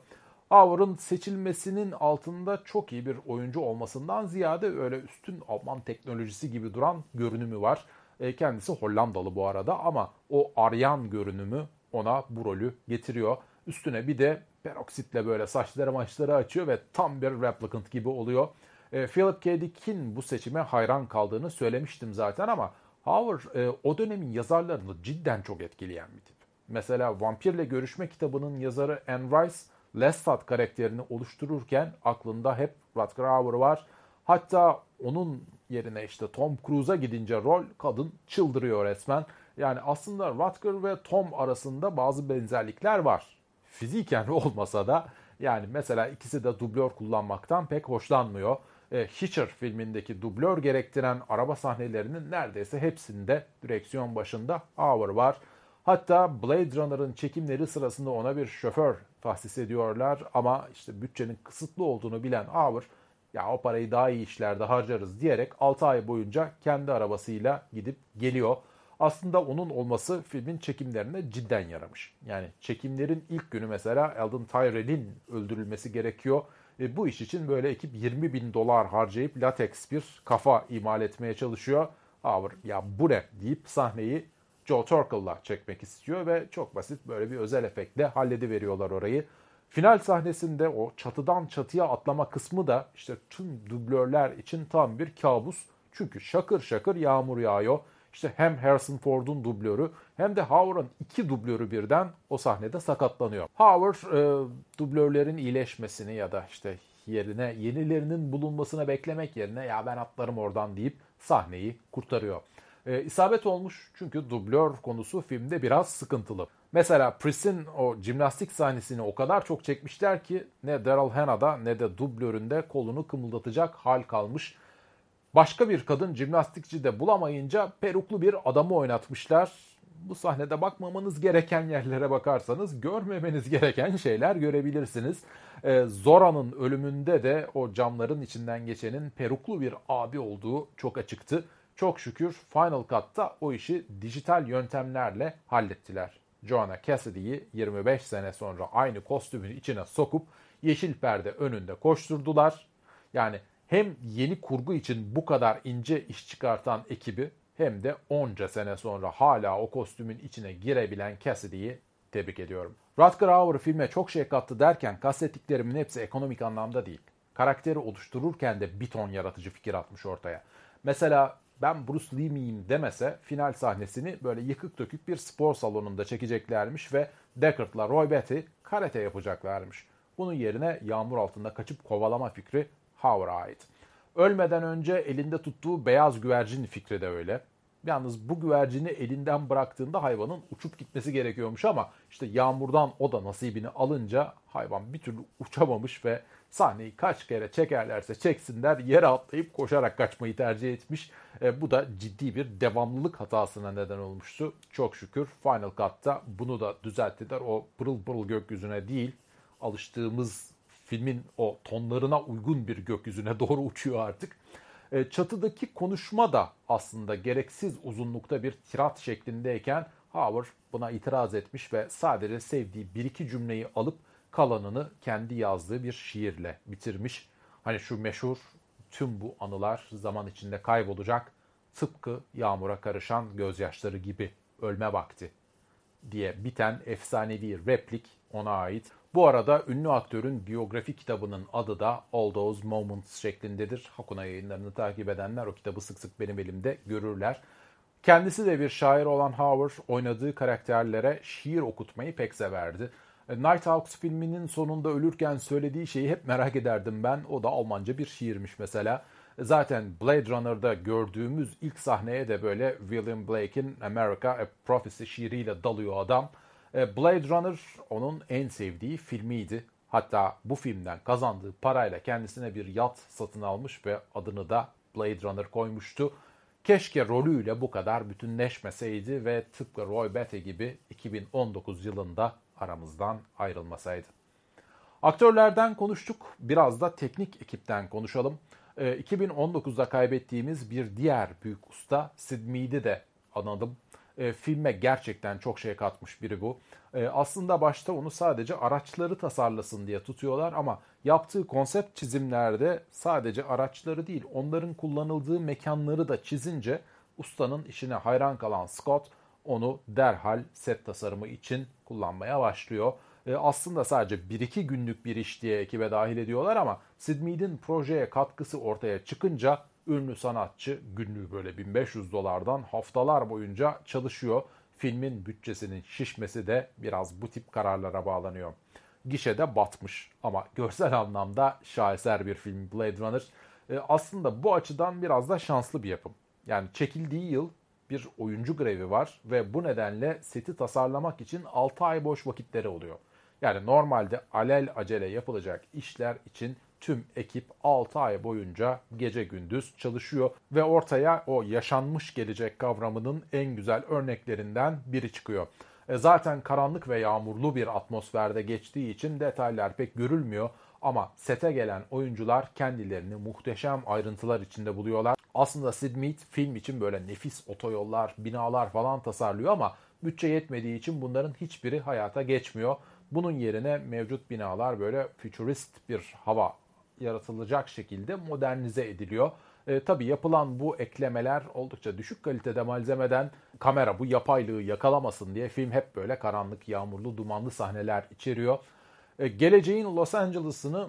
Howard'ın seçilmesinin altında çok iyi bir oyuncu olmasından ziyade öyle üstün Alman teknolojisi gibi duran görünümü var. E, kendisi Hollandalı bu arada ama o Aryan görünümü ona bu rolü getiriyor. Üstüne bir de peroksitle böyle saçları maçları açıyor ve tam bir replicant gibi oluyor. E, Philip K. Dick'in bu seçime hayran kaldığını söylemiştim zaten ama Howard e, o dönemin yazarlarını cidden çok etkileyen bir tip. Mesela Vampirle Görüşme kitabının yazarı Anne Rice, Lestat karakterini oluştururken aklında hep Rutger Hauer var. Hatta onun yerine işte Tom Cruise'a gidince rol kadın çıldırıyor resmen. Yani aslında Rutger ve Tom arasında bazı benzerlikler var. Fiziken <laughs> olmasa da yani mesela ikisi de dublör kullanmaktan pek hoşlanmıyor. E, Hitcher filmindeki dublör gerektiren araba sahnelerinin neredeyse hepsinde direksiyon başında Hauer var. Hatta Blade Runner'ın çekimleri sırasında ona bir şoför tahsis ediyorlar ama işte bütçenin kısıtlı olduğunu bilen Hauer ya o parayı daha iyi işlerde harcarız diyerek 6 ay boyunca kendi arabasıyla gidip geliyor. Aslında onun olması filmin çekimlerine cidden yaramış. Yani çekimlerin ilk günü mesela Alden Tyrell'in öldürülmesi gerekiyor. E, bu iş için böyle ekip 20 bin dolar harcayıp latex bir kafa imal etmeye çalışıyor. Howard ya bu ne deyip sahneyi Joe Turkel'la çekmek istiyor ve çok basit böyle bir özel efektle hallediveriyorlar orayı. Final sahnesinde o çatıdan çatıya atlama kısmı da işte tüm dublörler için tam bir kabus. Çünkü şakır şakır yağmur yağıyor. İşte hem Harrison Ford'un dublörü hem de Howard'ın iki dublörü birden o sahnede sakatlanıyor. Howard e, dublörlerin iyileşmesini ya da işte yerine yenilerinin bulunmasına beklemek yerine ya ben atlarım oradan deyip sahneyi kurtarıyor. E, isabet olmuş çünkü dublör konusu filmde biraz sıkıntılı. Mesela Pris'in o jimnastik sahnesini o kadar çok çekmişler ki ne Daryl Hannah'da ne de dublöründe kolunu kımıldatacak hal kalmış. Başka bir kadın jimnastikçi de bulamayınca peruklu bir adamı oynatmışlar. Bu sahnede bakmamanız gereken yerlere bakarsanız görmemeniz gereken şeyler görebilirsiniz. Ee, Zora'nın ölümünde de o camların içinden geçenin peruklu bir abi olduğu çok açıktı. Çok şükür Final Cut'ta o işi dijital yöntemlerle hallettiler. Joanna Cassidy'yi 25 sene sonra aynı kostümün içine sokup yeşil perde önünde koşturdular. Yani hem yeni kurgu için bu kadar ince iş çıkartan ekibi hem de onca sene sonra hala o kostümün içine girebilen Cassidy'yi tebrik ediyorum. Rutger Hauer filme çok şey kattı derken kastettiklerimin hepsi ekonomik anlamda değil. Karakteri oluştururken de bir ton yaratıcı fikir atmış ortaya. Mesela ben Bruce Lee miyim demese final sahnesini böyle yıkık dökük bir spor salonunda çekeceklermiş ve Deckard'la Roy Batty karate yapacaklarmış. Bunun yerine yağmur altında kaçıp kovalama fikri Howard'a ait. Ölmeden önce elinde tuttuğu beyaz güvercin fikri de öyle. Yalnız bu güvercini elinden bıraktığında hayvanın uçup gitmesi gerekiyormuş ama işte yağmurdan o da nasibini alınca hayvan bir türlü uçamamış ve sahneyi kaç kere çekerlerse çeksinler yere atlayıp koşarak kaçmayı tercih etmiş. E, bu da ciddi bir devamlılık hatasına neden olmuştu. Çok şükür Final Cut'ta bunu da düzelttiler. O pırıl pırıl gökyüzüne değil alıştığımız filmin o tonlarına uygun bir gökyüzüne <laughs> doğru uçuyor artık. E, çatıdaki konuşma da aslında gereksiz uzunlukta bir tirat şeklindeyken Howard buna itiraz etmiş ve sadece sevdiği bir iki cümleyi alıp kalanını kendi yazdığı bir şiirle bitirmiş. Hani şu meşhur tüm bu anılar zaman içinde kaybolacak tıpkı yağmura karışan gözyaşları gibi ölme vakti diye biten efsanevi replik ona ait. Bu arada ünlü aktörün biyografi kitabının adı da All Those Moments şeklindedir. Hakuna yayınlarını takip edenler o kitabı sık sık benim elimde görürler. Kendisi de bir şair olan Howard oynadığı karakterlere şiir okutmayı pek severdi. Nighthawks filminin sonunda ölürken söylediği şeyi hep merak ederdim ben. O da Almanca bir şiirmiş mesela. Zaten Blade Runner'da gördüğümüz ilk sahneye de böyle William Blake'in America A Prophecy şiiriyle dalıyor adam. E, Blade Runner onun en sevdiği filmiydi. Hatta bu filmden kazandığı parayla kendisine bir yat satın almış ve adını da Blade Runner koymuştu. Keşke rolüyle bu kadar bütünleşmeseydi ve tıpkı Roy Batty gibi 2019 yılında aramızdan ayrılmasaydı. Aktörlerden konuştuk. Biraz da teknik ekipten konuşalım. 2019'da ee, kaybettiğimiz bir diğer büyük usta Sid Mead'i de anladım. E, filme gerçekten çok şey katmış biri bu. E, aslında başta onu sadece araçları tasarlasın diye tutuyorlar ama yaptığı konsept çizimlerde sadece araçları değil onların kullanıldığı mekanları da çizince ustanın işine hayran kalan Scott onu derhal set tasarımı için kullanmaya başlıyor. E, aslında sadece 1-2 günlük bir iş diye ekibe dahil ediyorlar ama Sid Mead'in projeye katkısı ortaya çıkınca ünlü sanatçı günlüğü böyle 1500 dolardan haftalar boyunca çalışıyor. Filmin bütçesinin şişmesi de biraz bu tip kararlara bağlanıyor. Gişede batmış ama görsel anlamda şaheser bir film Blade Runner. E, aslında bu açıdan biraz da şanslı bir yapım. Yani çekildiği yıl bir oyuncu grevi var ve bu nedenle seti tasarlamak için 6 ay boş vakitleri oluyor. Yani normalde alel acele yapılacak işler için tüm ekip 6 ay boyunca gece gündüz çalışıyor ve ortaya o yaşanmış gelecek kavramının en güzel örneklerinden biri çıkıyor. E zaten karanlık ve yağmurlu bir atmosferde geçtiği için detaylar pek görülmüyor ama sete gelen oyuncular kendilerini muhteşem ayrıntılar içinde buluyorlar. Aslında Sid Mead film için böyle nefis otoyollar, binalar falan tasarlıyor ama bütçe yetmediği için bunların hiçbiri hayata geçmiyor. Bunun yerine mevcut binalar böyle futurist bir hava yaratılacak şekilde modernize ediliyor. E, tabii yapılan bu eklemeler oldukça düşük kalitede malzemeden kamera bu yapaylığı yakalamasın diye film hep böyle karanlık, yağmurlu, dumanlı sahneler içeriyor. E, geleceğin Los Angeles'ını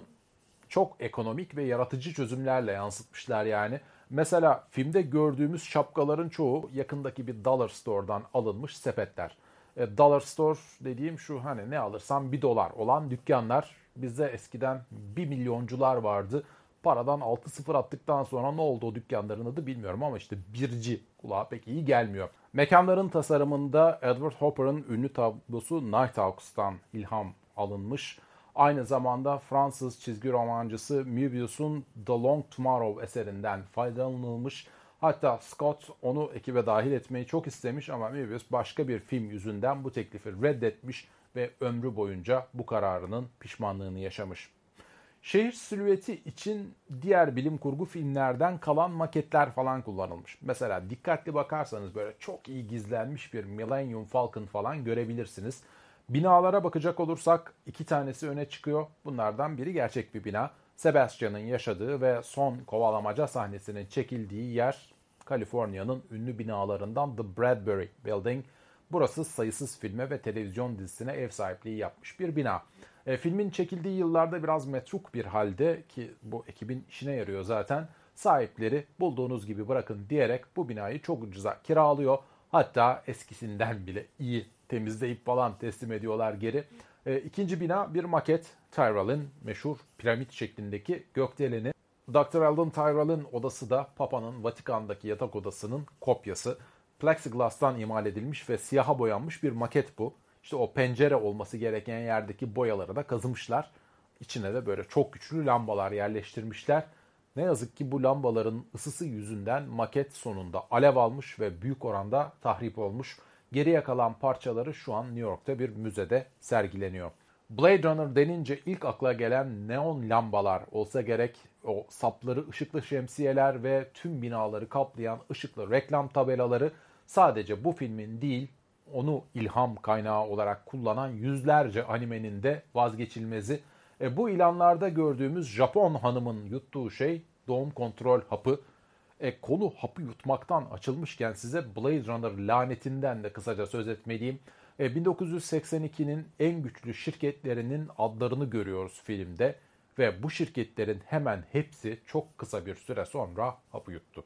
çok ekonomik ve yaratıcı çözümlerle yansıtmışlar yani. Mesela filmde gördüğümüz şapkaların çoğu yakındaki bir dollar store'dan alınmış sepetler. E, dollar store dediğim şu hani ne alırsam bir dolar olan dükkanlar. Bizde eskiden bir milyoncular vardı. Paradan 6 sıfır attıktan sonra ne oldu o dükkanların adı bilmiyorum ama işte birci kulağa pek iyi gelmiyor. Mekanların tasarımında Edward Hopper'ın ünlü tablosu Nighthawks'tan ilham alınmış. Aynı zamanda Fransız çizgi romancısı Möbius'un The Long Tomorrow eserinden faydalanılmış. Hatta Scott onu ekibe dahil etmeyi çok istemiş ama Möbius başka bir film yüzünden bu teklifi reddetmiş ve ömrü boyunca bu kararının pişmanlığını yaşamış. Şehir silüeti için diğer bilim kurgu filmlerden kalan maketler falan kullanılmış. Mesela dikkatli bakarsanız böyle çok iyi gizlenmiş bir Millennium Falcon falan görebilirsiniz. Binalara bakacak olursak iki tanesi öne çıkıyor. Bunlardan biri gerçek bir bina. Sebastian'ın yaşadığı ve son kovalamaca sahnesinin çekildiği yer Kaliforniya'nın ünlü binalarından The Bradbury Building. Burası sayısız filme ve televizyon dizisine ev sahipliği yapmış bir bina. E, filmin çekildiği yıllarda biraz metruk bir halde ki bu ekibin işine yarıyor zaten. Sahipleri bulduğunuz gibi bırakın diyerek bu binayı çok ucuza kiralıyor. Hatta eskisinden bile iyi temizleyip falan teslim ediyorlar geri. E, ikinci bina bir maket. Tyrell'in meşhur piramit şeklindeki gökdeleni. Dr. Eldon Tyrell'in odası da Papa'nın Vatikan'daki yatak odasının kopyası. Plexiglass'tan imal edilmiş ve siyaha boyanmış bir maket bu. İşte o pencere olması gereken yerdeki boyaları da kazımışlar. İçine de böyle çok güçlü lambalar yerleştirmişler. Ne yazık ki bu lambaların ısısı yüzünden maket sonunda alev almış ve büyük oranda tahrip olmuş. Geriye kalan parçaları şu an New York'ta bir müzede sergileniyor. Blade Runner denince ilk akla gelen neon lambalar olsa gerek o sapları ışıklı şemsiyeler ve tüm binaları kaplayan ışıklı reklam tabelaları sadece bu filmin değil onu ilham kaynağı olarak kullanan yüzlerce animenin de vazgeçilmezi. E, bu ilanlarda gördüğümüz Japon hanımın yuttuğu şey doğum kontrol hapı. E, konu hapı yutmaktan açılmışken size Blade Runner lanetinden de kısaca söz etmeliyim. E, 1982'nin en güçlü şirketlerinin adlarını görüyoruz filmde ve bu şirketlerin hemen hepsi çok kısa bir süre sonra hapı yuttu.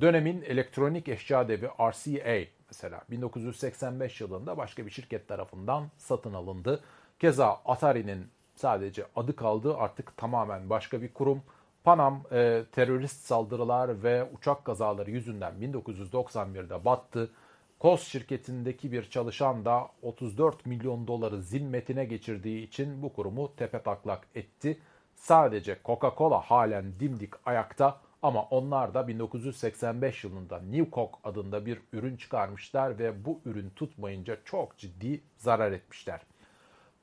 Dönemin elektronik eşya devi RCA mesela 1985 yılında başka bir şirket tarafından satın alındı. Keza Atari'nin sadece adı kaldı artık tamamen başka bir kurum. Panam e, terörist saldırılar ve uçak kazaları yüzünden 1991'de battı. KOS şirketindeki bir çalışan da 34 milyon doları zimmetine geçirdiği için bu kurumu tepe taklak etti. Sadece Coca-Cola halen dimdik ayakta ama onlar da 1985 yılında New Coke adında bir ürün çıkarmışlar ve bu ürün tutmayınca çok ciddi zarar etmişler.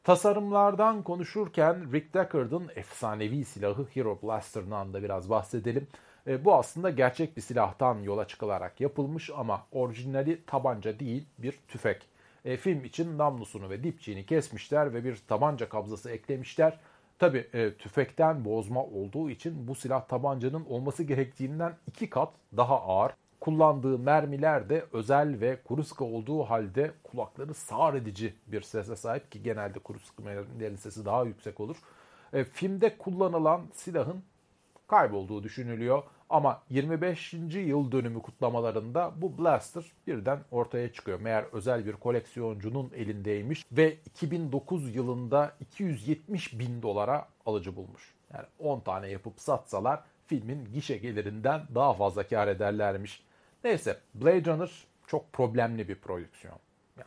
Tasarımlardan konuşurken Rick Deckard'ın efsanevi silahı Hero Blaster'dan da biraz bahsedelim. E, bu aslında gerçek bir silahtan yola çıkılarak yapılmış ama orijinali tabanca değil bir tüfek. E, film için namlusunu ve dipçiğini kesmişler ve bir tabanca kabzası eklemişler. Tabi e, tüfekten bozma olduğu için bu silah tabancanın olması gerektiğinden iki kat daha ağır. Kullandığı mermiler de özel ve kuru sıkı olduğu halde kulakları sağır edici bir sese sahip ki genelde kuru sıkı mermilerin sesi daha yüksek olur. E, filmde kullanılan silahın kaybolduğu düşünülüyor. Ama 25. yıl dönümü kutlamalarında bu blaster birden ortaya çıkıyor. Meğer özel bir koleksiyoncunun elindeymiş ve 2009 yılında 270 bin dolara alıcı bulmuş. Yani 10 tane yapıp satsalar filmin gişe gelirinden daha fazla kar ederlermiş. Neyse Blade Runner çok problemli bir prodüksiyon.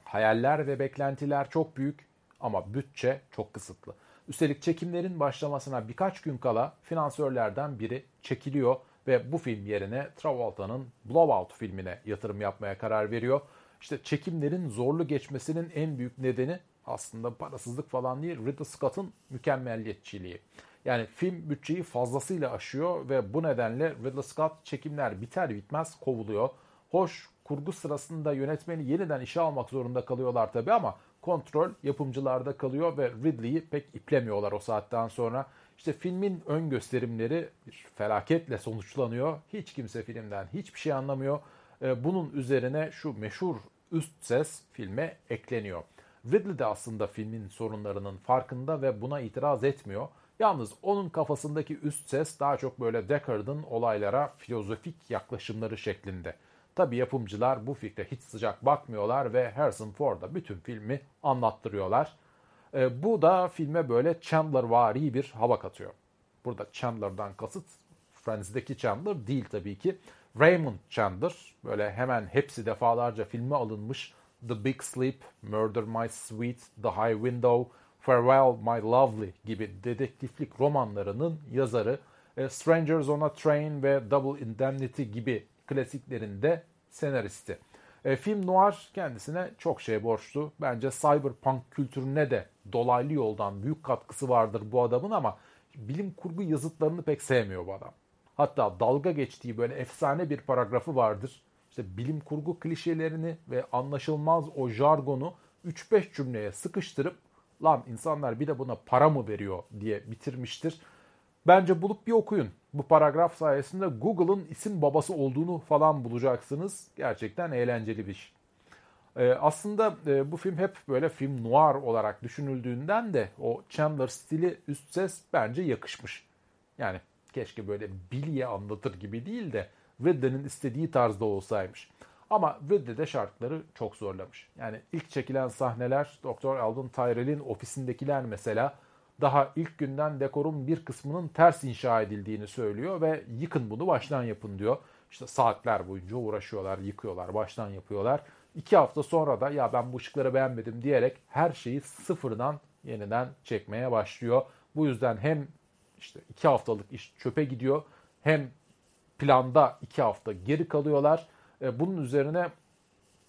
Hayaller ve beklentiler çok büyük ama bütçe çok kısıtlı. Üstelik çekimlerin başlamasına birkaç gün kala finansörlerden biri çekiliyor ve bu film yerine Travolta'nın Blowout filmine yatırım yapmaya karar veriyor. İşte çekimlerin zorlu geçmesinin en büyük nedeni aslında parasızlık falan değil Ridley Scott'ın mükemmelliyetçiliği. Yani film bütçeyi fazlasıyla aşıyor ve bu nedenle Ridley Scott çekimler biter bitmez kovuluyor. Hoş kurgu sırasında yönetmeni yeniden işe almak zorunda kalıyorlar tabii ama kontrol yapımcılarda kalıyor ve Ridley'i pek iplemiyorlar o saatten sonra. İşte filmin ön gösterimleri bir felaketle sonuçlanıyor. Hiç kimse filmden hiçbir şey anlamıyor. Ee, bunun üzerine şu meşhur üst ses filme ekleniyor. Ridley de aslında filmin sorunlarının farkında ve buna itiraz etmiyor. Yalnız onun kafasındaki üst ses daha çok böyle Deckard'ın olaylara filozofik yaklaşımları şeklinde. Tabi yapımcılar bu fikre hiç sıcak bakmıyorlar ve Harrison Ford'a bütün filmi anlattırıyorlar. E, bu da filme böyle Chandler vari bir hava katıyor. Burada Chandler'dan kasıt Friends'deki Chandler değil tabii ki. Raymond Chandler böyle hemen hepsi defalarca filme alınmış The Big Sleep, Murder My Sweet, The High Window, Farewell My Lovely gibi dedektiflik romanlarının yazarı. E, Strangers on a Train ve Double Indemnity gibi klasiklerinde senaristi. E, film noir kendisine çok şey borçlu. Bence cyberpunk kültürüne de dolaylı yoldan büyük katkısı vardır bu adamın ama bilim kurgu yazıtlarını pek sevmiyor bu adam. Hatta dalga geçtiği böyle efsane bir paragrafı vardır. İşte bilim kurgu klişelerini ve anlaşılmaz o jargonu 3-5 cümleye sıkıştırıp lan insanlar bir de buna para mı veriyor diye bitirmiştir. Bence bulup bir okuyun. Bu paragraf sayesinde Google'ın isim babası olduğunu falan bulacaksınız. Gerçekten eğlenceli bir iş. Ee, aslında e, bu film hep böyle film noir olarak düşünüldüğünden de o Chandler stili üst ses bence yakışmış. Yani keşke böyle bilye anlatır gibi değil de Ridley'nin istediği tarzda olsaymış. Ama Ridley de şartları çok zorlamış. Yani ilk çekilen sahneler Dr. Alvin Tyrell'in ofisindekiler mesela daha ilk günden dekorun bir kısmının ters inşa edildiğini söylüyor ve yıkın bunu baştan yapın diyor. İşte saatler boyunca uğraşıyorlar, yıkıyorlar, baştan yapıyorlar. İki hafta sonra da ya ben bu ışıkları beğenmedim diyerek her şeyi sıfırdan yeniden çekmeye başlıyor. Bu yüzden hem işte iki haftalık iş çöpe gidiyor hem planda iki hafta geri kalıyorlar. E, bunun üzerine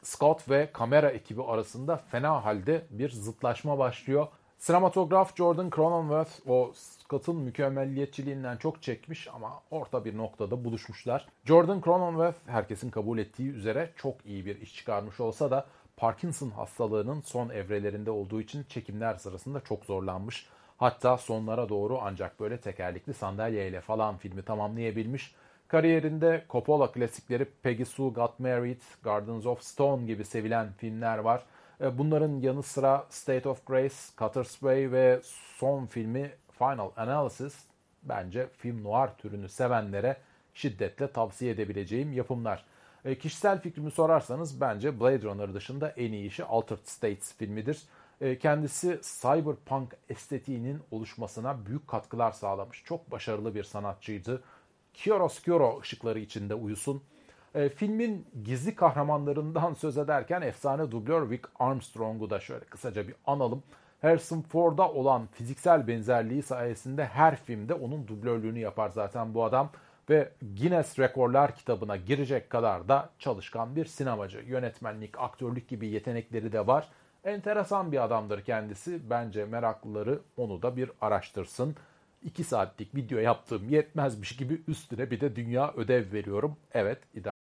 Scott ve kamera ekibi arasında fena halde bir zıtlaşma başlıyor. Sinematograf Jordan Cronenworth o Scott'ın mükemmelliyetçiliğinden çok çekmiş ama orta bir noktada buluşmuşlar. Jordan Cronenworth herkesin kabul ettiği üzere çok iyi bir iş çıkarmış olsa da Parkinson hastalığının son evrelerinde olduğu için çekimler sırasında çok zorlanmış. Hatta sonlara doğru ancak böyle tekerlekli sandalyeyle falan filmi tamamlayabilmiş. Kariyerinde Coppola klasikleri Peggy Sue Got Married, Gardens of Stone gibi sevilen filmler var. E, bunların yanı sıra State of Grace, Cutter's Way ve son filmi Final Analysis bence film noir türünü sevenlere şiddetle tavsiye edebileceğim yapımlar. E, kişisel fikrimi sorarsanız bence Blade Runner dışında en iyi işi Altered States filmidir. E, kendisi cyberpunk estetiğinin oluşmasına büyük katkılar sağlamış. Çok başarılı bir sanatçıydı. Chiaroscuro ışıkları içinde uyusun. E, filmin gizli kahramanlarından söz ederken efsane dublör Vic Armstrong'u da şöyle kısaca bir analım. Harrison Ford'a olan fiziksel benzerliği sayesinde her filmde onun dublörlüğünü yapar zaten bu adam ve Guinness Rekorlar kitabına girecek kadar da çalışkan bir sinemacı. Yönetmenlik, aktörlük gibi yetenekleri de var. Enteresan bir adamdır kendisi. Bence meraklıları onu da bir araştırsın. 2 saatlik video yaptığım yetmezmiş gibi üstüne bir de dünya ödev veriyorum. Evet, ideal.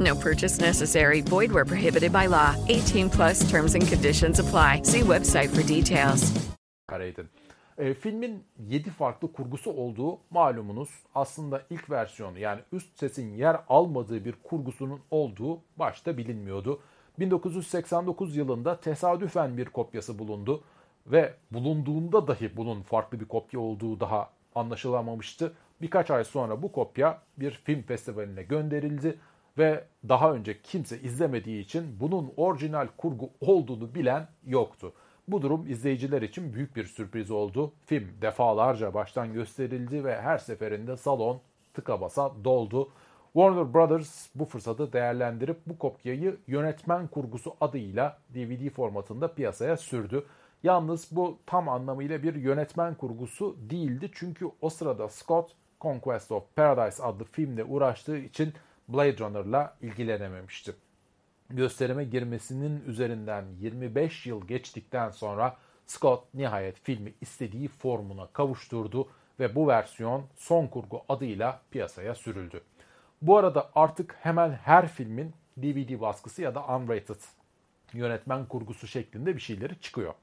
No purchase necessary. Void where prohibited by law. 18 plus terms and conditions apply. See website for details. Kareydin. E, filmin 7 farklı kurgusu olduğu malumunuz. Aslında ilk versiyonu yani üst sesin yer almadığı bir kurgusunun olduğu başta bilinmiyordu. 1989 yılında tesadüfen bir kopyası bulundu ve bulunduğunda dahi bunun farklı bir kopya olduğu daha anlaşılamamıştı. Birkaç ay sonra bu kopya bir film festivaline gönderildi ve daha önce kimse izlemediği için bunun orijinal kurgu olduğunu bilen yoktu. Bu durum izleyiciler için büyük bir sürpriz oldu. Film defalarca baştan gösterildi ve her seferinde salon tıka basa doldu. Warner Brothers bu fırsatı değerlendirip bu kopyayı yönetmen kurgusu adıyla DVD formatında piyasaya sürdü. Yalnız bu tam anlamıyla bir yönetmen kurgusu değildi çünkü o sırada Scott Conquest of Paradise adlı filmle uğraştığı için Blade Runner'la ilgilenememişti. Gösterime girmesinin üzerinden 25 yıl geçtikten sonra Scott nihayet filmi istediği formuna kavuşturdu ve bu versiyon son kurgu adıyla piyasaya sürüldü. Bu arada artık hemen her filmin DVD baskısı ya da unrated yönetmen kurgusu şeklinde bir şeyleri çıkıyor.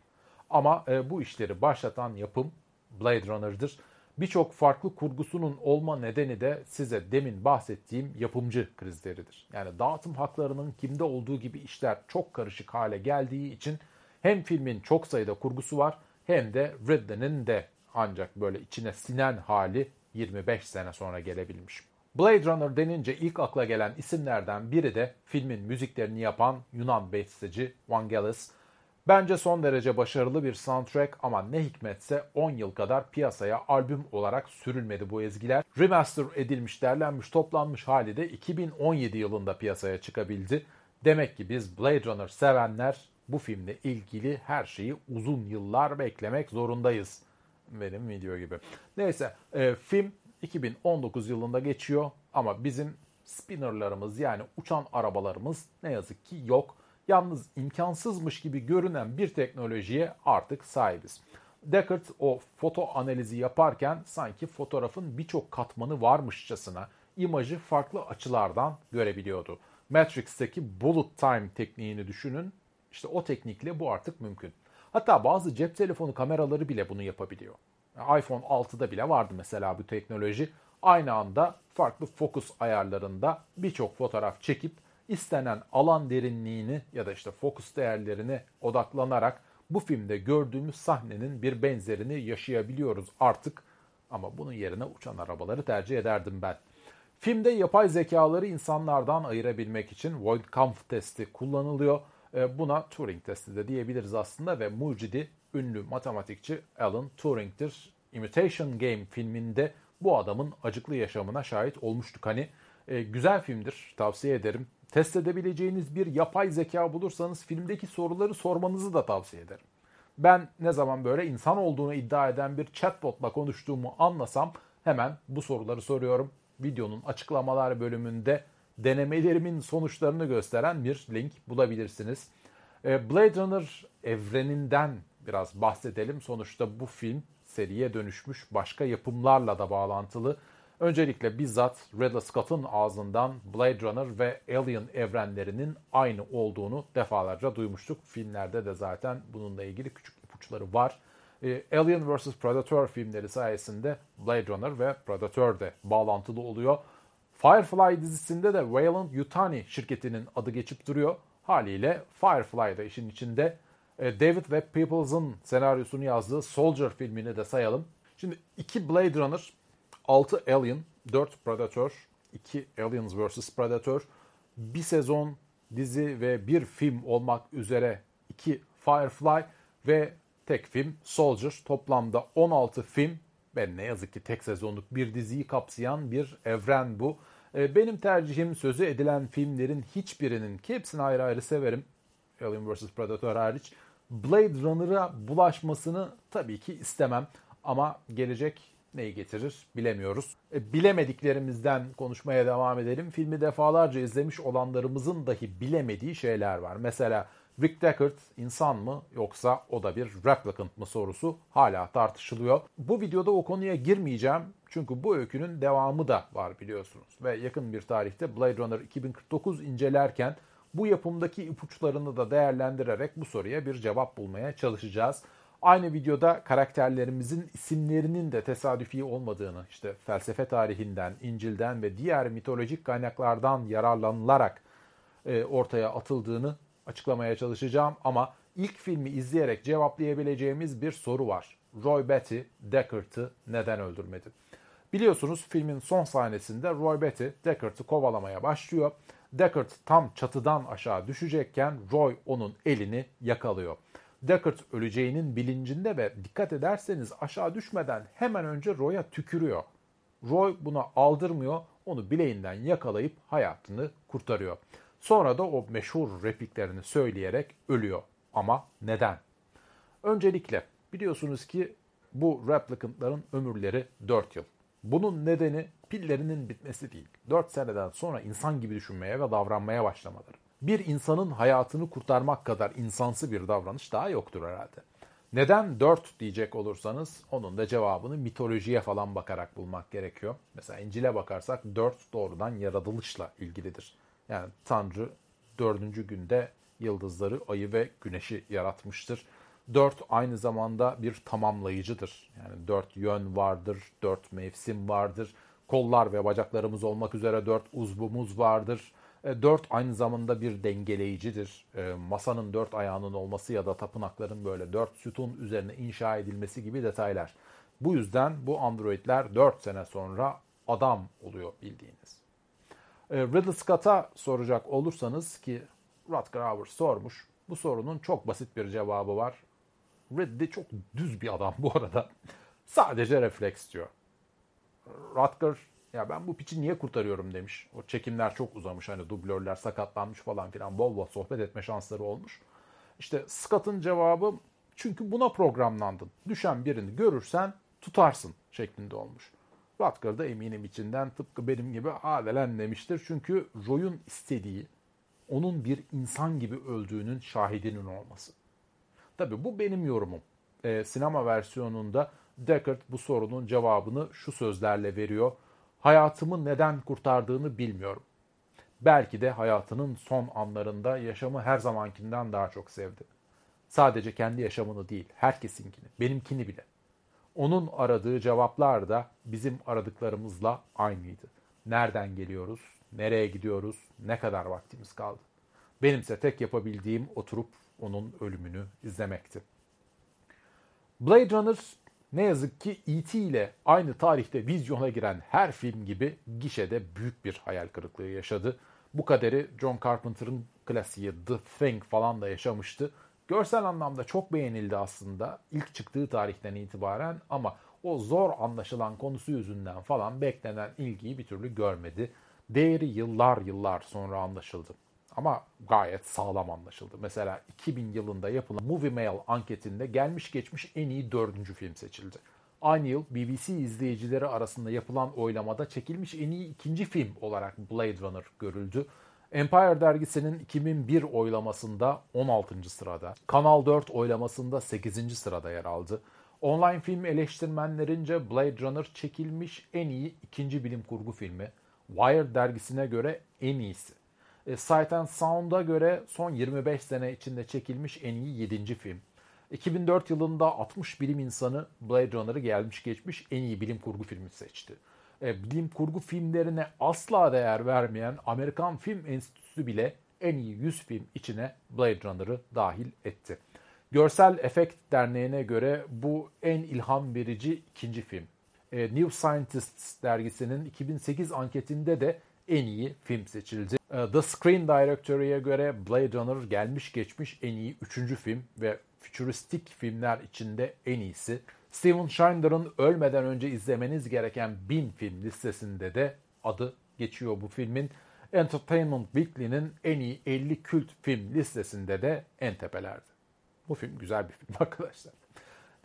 Ama e, bu işleri başlatan yapım Blade Runner'dır. Birçok farklı kurgusunun olma nedeni de size demin bahsettiğim yapımcı krizleridir. Yani dağıtım haklarının kimde olduğu gibi işler çok karışık hale geldiği için hem filmin çok sayıda kurgusu var hem de Ridley'nin de ancak böyle içine sinen hali 25 sene sonra gelebilmiş. Blade Runner denince ilk akla gelen isimlerden biri de filmin müziklerini yapan Yunan besteci Vangelis. Bence son derece başarılı bir soundtrack ama ne hikmetse 10 yıl kadar piyasaya albüm olarak sürülmedi bu ezgiler. Remaster edilmiş, derlenmiş, toplanmış hali de 2017 yılında piyasaya çıkabildi. Demek ki biz Blade Runner sevenler bu filmle ilgili her şeyi uzun yıllar beklemek zorundayız. Benim video gibi. Neyse e, film 2019 yılında geçiyor ama bizim spinnerlarımız yani uçan arabalarımız ne yazık ki yok. Yalnız imkansızmış gibi görünen bir teknolojiye artık sahibiz. Deckard o foto analizi yaparken sanki fotoğrafın birçok katmanı varmışçasına imajı farklı açılardan görebiliyordu. Matrix'teki bullet time tekniğini düşünün. İşte o teknikle bu artık mümkün. Hatta bazı cep telefonu kameraları bile bunu yapabiliyor. iPhone 6'da bile vardı mesela bu teknoloji. Aynı anda farklı fokus ayarlarında birçok fotoğraf çekip istenen alan derinliğini ya da işte fokus değerlerini odaklanarak bu filmde gördüğümüz sahnenin bir benzerini yaşayabiliyoruz artık. Ama bunun yerine uçan arabaları tercih ederdim ben. Filmde yapay zekaları insanlardan ayırabilmek için Voight-Kampff testi kullanılıyor. E, buna Turing testi de diyebiliriz aslında ve mucidi ünlü matematikçi Alan Turing'tir. Imitation Game filminde bu adamın acıklı yaşamına şahit olmuştuk. Hani e, güzel filmdir, tavsiye ederim. Test edebileceğiniz bir yapay zeka bulursanız filmdeki soruları sormanızı da tavsiye ederim. Ben ne zaman böyle insan olduğunu iddia eden bir chatbotla konuştuğumu anlasam hemen bu soruları soruyorum. Videonun açıklamalar bölümünde denemelerimin sonuçlarını gösteren bir link bulabilirsiniz. E, Blade Runner evreninden biraz bahsedelim. Sonuçta bu film seriye dönüşmüş başka yapımlarla da bağlantılı. Öncelikle bizzat Ridley Scott'ın ağzından Blade Runner ve Alien evrenlerinin aynı olduğunu defalarca duymuştuk. Filmlerde de zaten bununla ilgili küçük ipuçları var. E, Alien vs. Predator filmleri sayesinde Blade Runner ve Predator de bağlantılı oluyor. Firefly dizisinde de Wayland Yutani şirketinin adı geçip duruyor. Haliyle Firefly da işin içinde. E, David Webb Peoples'ın senaryosunu yazdığı Soldier filmini de sayalım. Şimdi iki Blade Runner, 6 Alien, 4 Predator, 2 Aliens vs. Predator, bir sezon dizi ve bir film olmak üzere 2 Firefly ve tek film Soldier. Toplamda 16 film ve ne yazık ki tek sezonluk bir diziyi kapsayan bir evren bu. E, benim tercihim sözü edilen filmlerin hiçbirinin ki hepsini ayrı ayrı severim. Alien vs. Predator hariç. Blade Runner'a bulaşmasını tabii ki istemem. Ama gelecek neyi getirir bilemiyoruz. E, bilemediklerimizden konuşmaya devam edelim. Filmi defalarca izlemiş olanlarımızın dahi bilemediği şeyler var. Mesela Rick Deckard insan mı yoksa o da bir replicant mı sorusu hala tartışılıyor. Bu videoda o konuya girmeyeceğim çünkü bu öykünün devamı da var biliyorsunuz. Ve yakın bir tarihte Blade Runner 2049 incelerken bu yapımdaki ipuçlarını da değerlendirerek bu soruya bir cevap bulmaya çalışacağız. Aynı videoda karakterlerimizin isimlerinin de tesadüfi olmadığını, işte felsefe tarihinden, İncil'den ve diğer mitolojik kaynaklardan yararlanılarak e, ortaya atıldığını açıklamaya çalışacağım ama ilk filmi izleyerek cevaplayabileceğimiz bir soru var. Roy Betty Deckard'ı neden öldürmedi? Biliyorsunuz filmin son sahnesinde Roy Betty Deckard'ı kovalamaya başlıyor. Deckard tam çatıdan aşağı düşecekken Roy onun elini yakalıyor. Deckard öleceğinin bilincinde ve dikkat ederseniz aşağı düşmeden hemen önce Roy'a tükürüyor. Roy buna aldırmıyor, onu bileğinden yakalayıp hayatını kurtarıyor. Sonra da o meşhur repliklerini söyleyerek ölüyor. Ama neden? Öncelikle biliyorsunuz ki bu replicantların ömürleri 4 yıl. Bunun nedeni pillerinin bitmesi değil. 4 seneden sonra insan gibi düşünmeye ve davranmaya başlamaları. Bir insanın hayatını kurtarmak kadar insansı bir davranış daha yoktur herhalde. Neden 4 diyecek olursanız onun da cevabını mitolojiye falan bakarak bulmak gerekiyor. Mesela İncil'e bakarsak 4 doğrudan yaratılışla ilgilidir. Yani Tanrı dördüncü günde yıldızları, ayı ve güneşi yaratmıştır. Dört aynı zamanda bir tamamlayıcıdır. Yani dört yön vardır, dört mevsim vardır. Kollar ve bacaklarımız olmak üzere dört uzvumuz vardır. E, dört aynı zamanda bir dengeleyicidir. E, masanın dört ayağının olması ya da tapınakların böyle dört sütun üzerine inşa edilmesi gibi detaylar. Bu yüzden bu androidler dört sene sonra adam oluyor bildiğiniz. E, Ridley Scott'a soracak olursanız ki Rutger Hauer sormuş. Bu sorunun çok basit bir cevabı var. Ridley çok düz bir adam bu arada. Sadece refleks diyor. Rutger ya ben bu piçi niye kurtarıyorum demiş. O çekimler çok uzamış hani dublörler sakatlanmış falan filan bol bol sohbet etme şansları olmuş. İşte Scott'ın cevabı çünkü buna programlandın. Düşen birini görürsen tutarsın şeklinde olmuş. Rutger da eminim içinden tıpkı benim gibi adelen demiştir. Çünkü Roy'un istediği onun bir insan gibi öldüğünün şahidinin olması. Tabii bu benim yorumum. Ee, sinema versiyonunda Deckard bu sorunun cevabını şu sözlerle veriyor. Hayatımı neden kurtardığını bilmiyorum. Belki de hayatının son anlarında yaşamı her zamankinden daha çok sevdi. Sadece kendi yaşamını değil, herkesinkini, benimkini bile. Onun aradığı cevaplar da bizim aradıklarımızla aynıydı. Nereden geliyoruz, nereye gidiyoruz, ne kadar vaktimiz kaldı. Benimse tek yapabildiğim oturup onun ölümünü izlemekti. Blade Runner ne yazık ki E.T. ile aynı tarihte vizyona giren her film gibi gişede büyük bir hayal kırıklığı yaşadı. Bu kaderi John Carpenter'ın klasiği The Thing falan da yaşamıştı. Görsel anlamda çok beğenildi aslında ilk çıktığı tarihten itibaren ama o zor anlaşılan konusu yüzünden falan beklenen ilgiyi bir türlü görmedi. Değeri yıllar yıllar sonra anlaşıldı. Ama gayet sağlam anlaşıldı. Mesela 2000 yılında yapılan Movie Mail anketinde gelmiş geçmiş en iyi dördüncü film seçildi. Aynı yıl BBC izleyicileri arasında yapılan oylamada çekilmiş en iyi ikinci film olarak Blade Runner görüldü. Empire dergisinin 2001 oylamasında 16. sırada, Kanal 4 oylamasında 8. sırada yer aldı. Online film eleştirmenlerince Blade Runner çekilmiş en iyi ikinci bilim kurgu filmi. Wired dergisine göre en iyisi. E, Sight and Sound'a göre son 25 sene içinde çekilmiş en iyi 7. film. 2004 yılında 60 bilim insanı Blade Runner'ı gelmiş geçmiş en iyi bilim kurgu filmi seçti. E, bilim kurgu filmlerine asla değer vermeyen Amerikan Film Enstitüsü bile en iyi 100 film içine Blade Runner'ı dahil etti. Görsel Efekt Derneği'ne göre bu en ilham verici ikinci film. E, New Scientists dergisinin 2008 anketinde de en iyi film seçildi. E, The Screen Directory'e göre Blade Runner gelmiş geçmiş en iyi üçüncü film ve futuristik filmler içinde en iyisi. Steven Schneider'ın ölmeden önce izlemeniz gereken 1000 film listesinde de adı geçiyor bu filmin. Entertainment Weekly'nin en iyi 50 kült film listesinde de en tepelerde. Bu film güzel bir film <laughs> arkadaşlar.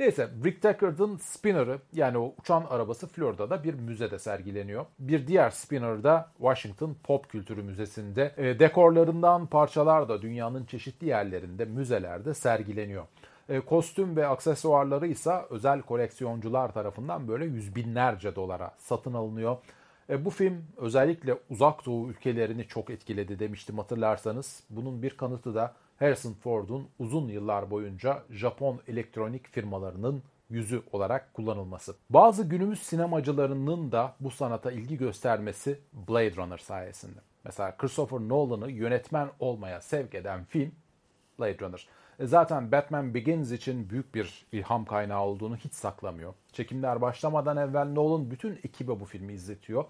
Neyse Rick Deckard'ın Spinner'ı yani o uçan arabası Florida'da bir müzede sergileniyor. Bir diğer Spinner da Washington Pop Kültürü Müzesi'nde. E, dekorlarından parçalar da dünyanın çeşitli yerlerinde, müzelerde sergileniyor. E, kostüm ve aksesuarları ise özel koleksiyoncular tarafından böyle yüz binlerce dolara satın alınıyor. E, bu film özellikle uzak doğu ülkelerini çok etkiledi demiştim hatırlarsanız. Bunun bir kanıtı da Harrison Ford'un uzun yıllar boyunca Japon elektronik firmalarının yüzü olarak kullanılması. Bazı günümüz sinemacılarının da bu sanata ilgi göstermesi Blade Runner sayesinde. Mesela Christopher Nolan'ı yönetmen olmaya sevk eden film Blade Runner. E, zaten Batman Begins için büyük bir ilham kaynağı olduğunu hiç saklamıyor. Çekimler başlamadan evvel Nolan bütün ekibe bu filmi izletiyor.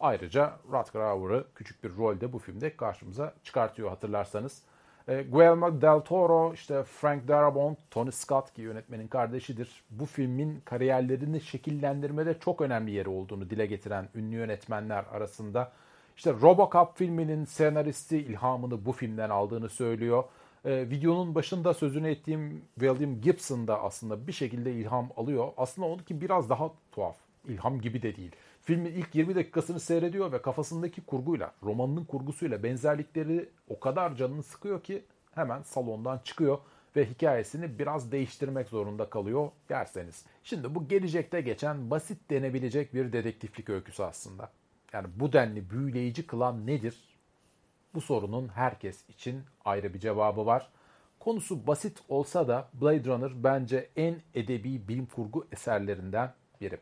Ayrıca Rutger Hauer'ı küçük bir rolde bu filmde karşımıza çıkartıyor hatırlarsanız. E, Guillermo del Toro, işte Frank Darabont, Tony Scott ki yönetmenin kardeşidir. Bu filmin kariyerlerini şekillendirmede çok önemli yeri olduğunu dile getiren ünlü yönetmenler arasında. İşte Robocop filminin senaristi ilhamını bu filmden aldığını söylüyor. E, videonun başında sözünü ettiğim William Gibson da aslında bir şekilde ilham alıyor. Aslında onunki biraz daha tuhaf. İlham gibi de değil. Filmin ilk 20 dakikasını seyrediyor ve kafasındaki kurguyla, romanının kurgusuyla benzerlikleri o kadar canını sıkıyor ki hemen salondan çıkıyor ve hikayesini biraz değiştirmek zorunda kalıyor derseniz. Şimdi bu gelecekte geçen basit denebilecek bir dedektiflik öyküsü aslında. Yani bu denli büyüleyici kılan nedir? Bu sorunun herkes için ayrı bir cevabı var. Konusu basit olsa da Blade Runner bence en edebi bilim kurgu eserlerinden biri.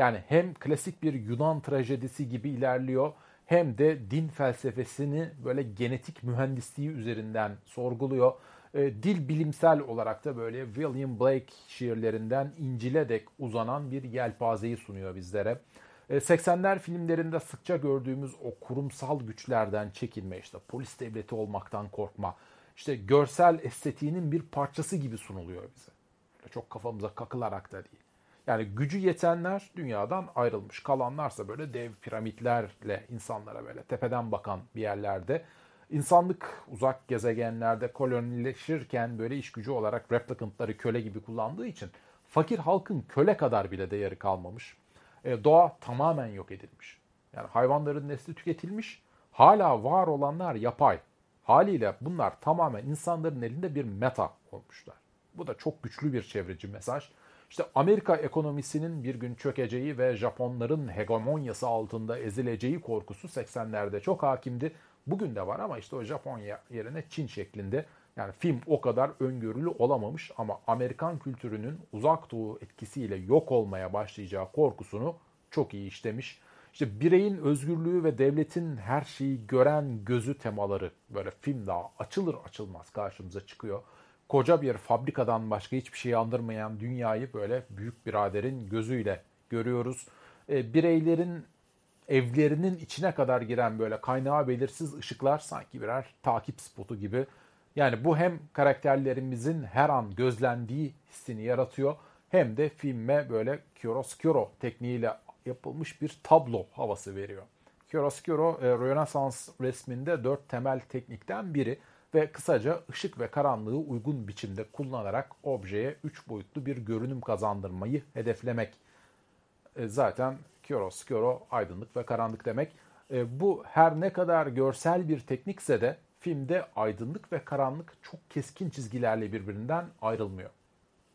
Yani hem klasik bir Yunan trajedisi gibi ilerliyor hem de din felsefesini böyle genetik mühendisliği üzerinden sorguluyor. E, dil bilimsel olarak da böyle William Blake şiirlerinden İncil'e dek uzanan bir yelpazeyi sunuyor bizlere. 80'ler filmlerinde sıkça gördüğümüz o kurumsal güçlerden çekinme, işte polis devleti olmaktan korkma, işte görsel estetiğinin bir parçası gibi sunuluyor bize. Çok kafamıza kakılarak da değil. Yani gücü yetenler dünyadan ayrılmış. Kalanlarsa böyle dev piramitlerle insanlara böyle tepeden bakan bir yerlerde. İnsanlık uzak gezegenlerde kolonileşirken böyle iş gücü olarak replicantları köle gibi kullandığı için fakir halkın köle kadar bile değeri kalmamış. E, doğa tamamen yok edilmiş. Yani hayvanların nesli tüketilmiş. Hala var olanlar yapay. Haliyle bunlar tamamen insanların elinde bir meta olmuşlar. Bu da çok güçlü bir çevreci mesaj. İşte Amerika ekonomisinin bir gün çökeceği ve Japonların hegemonyası altında ezileceği korkusu 80'lerde çok hakimdi. Bugün de var ama işte o Japonya yerine Çin şeklinde. Yani film o kadar öngörülü olamamış ama Amerikan kültürünün uzak doğu etkisiyle yok olmaya başlayacağı korkusunu çok iyi işlemiş. İşte bireyin özgürlüğü ve devletin her şeyi gören gözü temaları böyle film daha açılır açılmaz karşımıza çıkıyor. Koca bir fabrikadan başka hiçbir şey andırmayan dünyayı böyle büyük biraderin gözüyle görüyoruz. E, bireylerin evlerinin içine kadar giren böyle kaynağı belirsiz ışıklar sanki birer takip spotu gibi. Yani bu hem karakterlerimizin her an gözlendiği hissini yaratıyor hem de filme böyle chiaroscuro tekniğiyle yapılmış bir tablo havası veriyor. Chiaroscuro e, Rönesans resminde dört temel teknikten biri ve kısaca ışık ve karanlığı uygun biçimde kullanarak objeye üç boyutlu bir görünüm kazandırmayı hedeflemek. E, zaten chiaroscuro aydınlık ve karanlık demek. E, bu her ne kadar görsel bir teknikse de filmde aydınlık ve karanlık çok keskin çizgilerle birbirinden ayrılmıyor.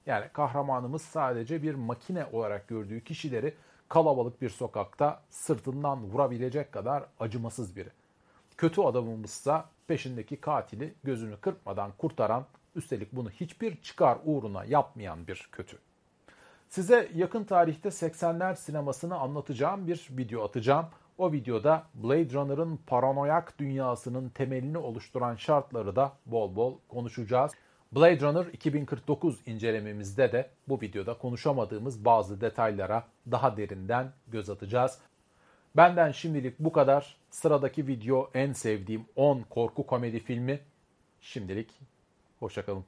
Yani kahramanımız sadece bir makine olarak gördüğü kişileri kalabalık bir sokakta sırtından vurabilecek kadar acımasız biri. Kötü adamımızsa peşindeki katili gözünü kırpmadan kurtaran, üstelik bunu hiçbir çıkar uğruna yapmayan bir kötü. Size yakın tarihte 80'ler sinemasını anlatacağım bir video atacağım. O videoda Blade Runner'ın paranoyak dünyasının temelini oluşturan şartları da bol bol konuşacağız. Blade Runner 2049 incelememizde de bu videoda konuşamadığımız bazı detaylara daha derinden göz atacağız. Benden şimdilik bu kadar. Sıradaki video en sevdiğim 10 korku komedi filmi. Şimdilik hoşçakalın.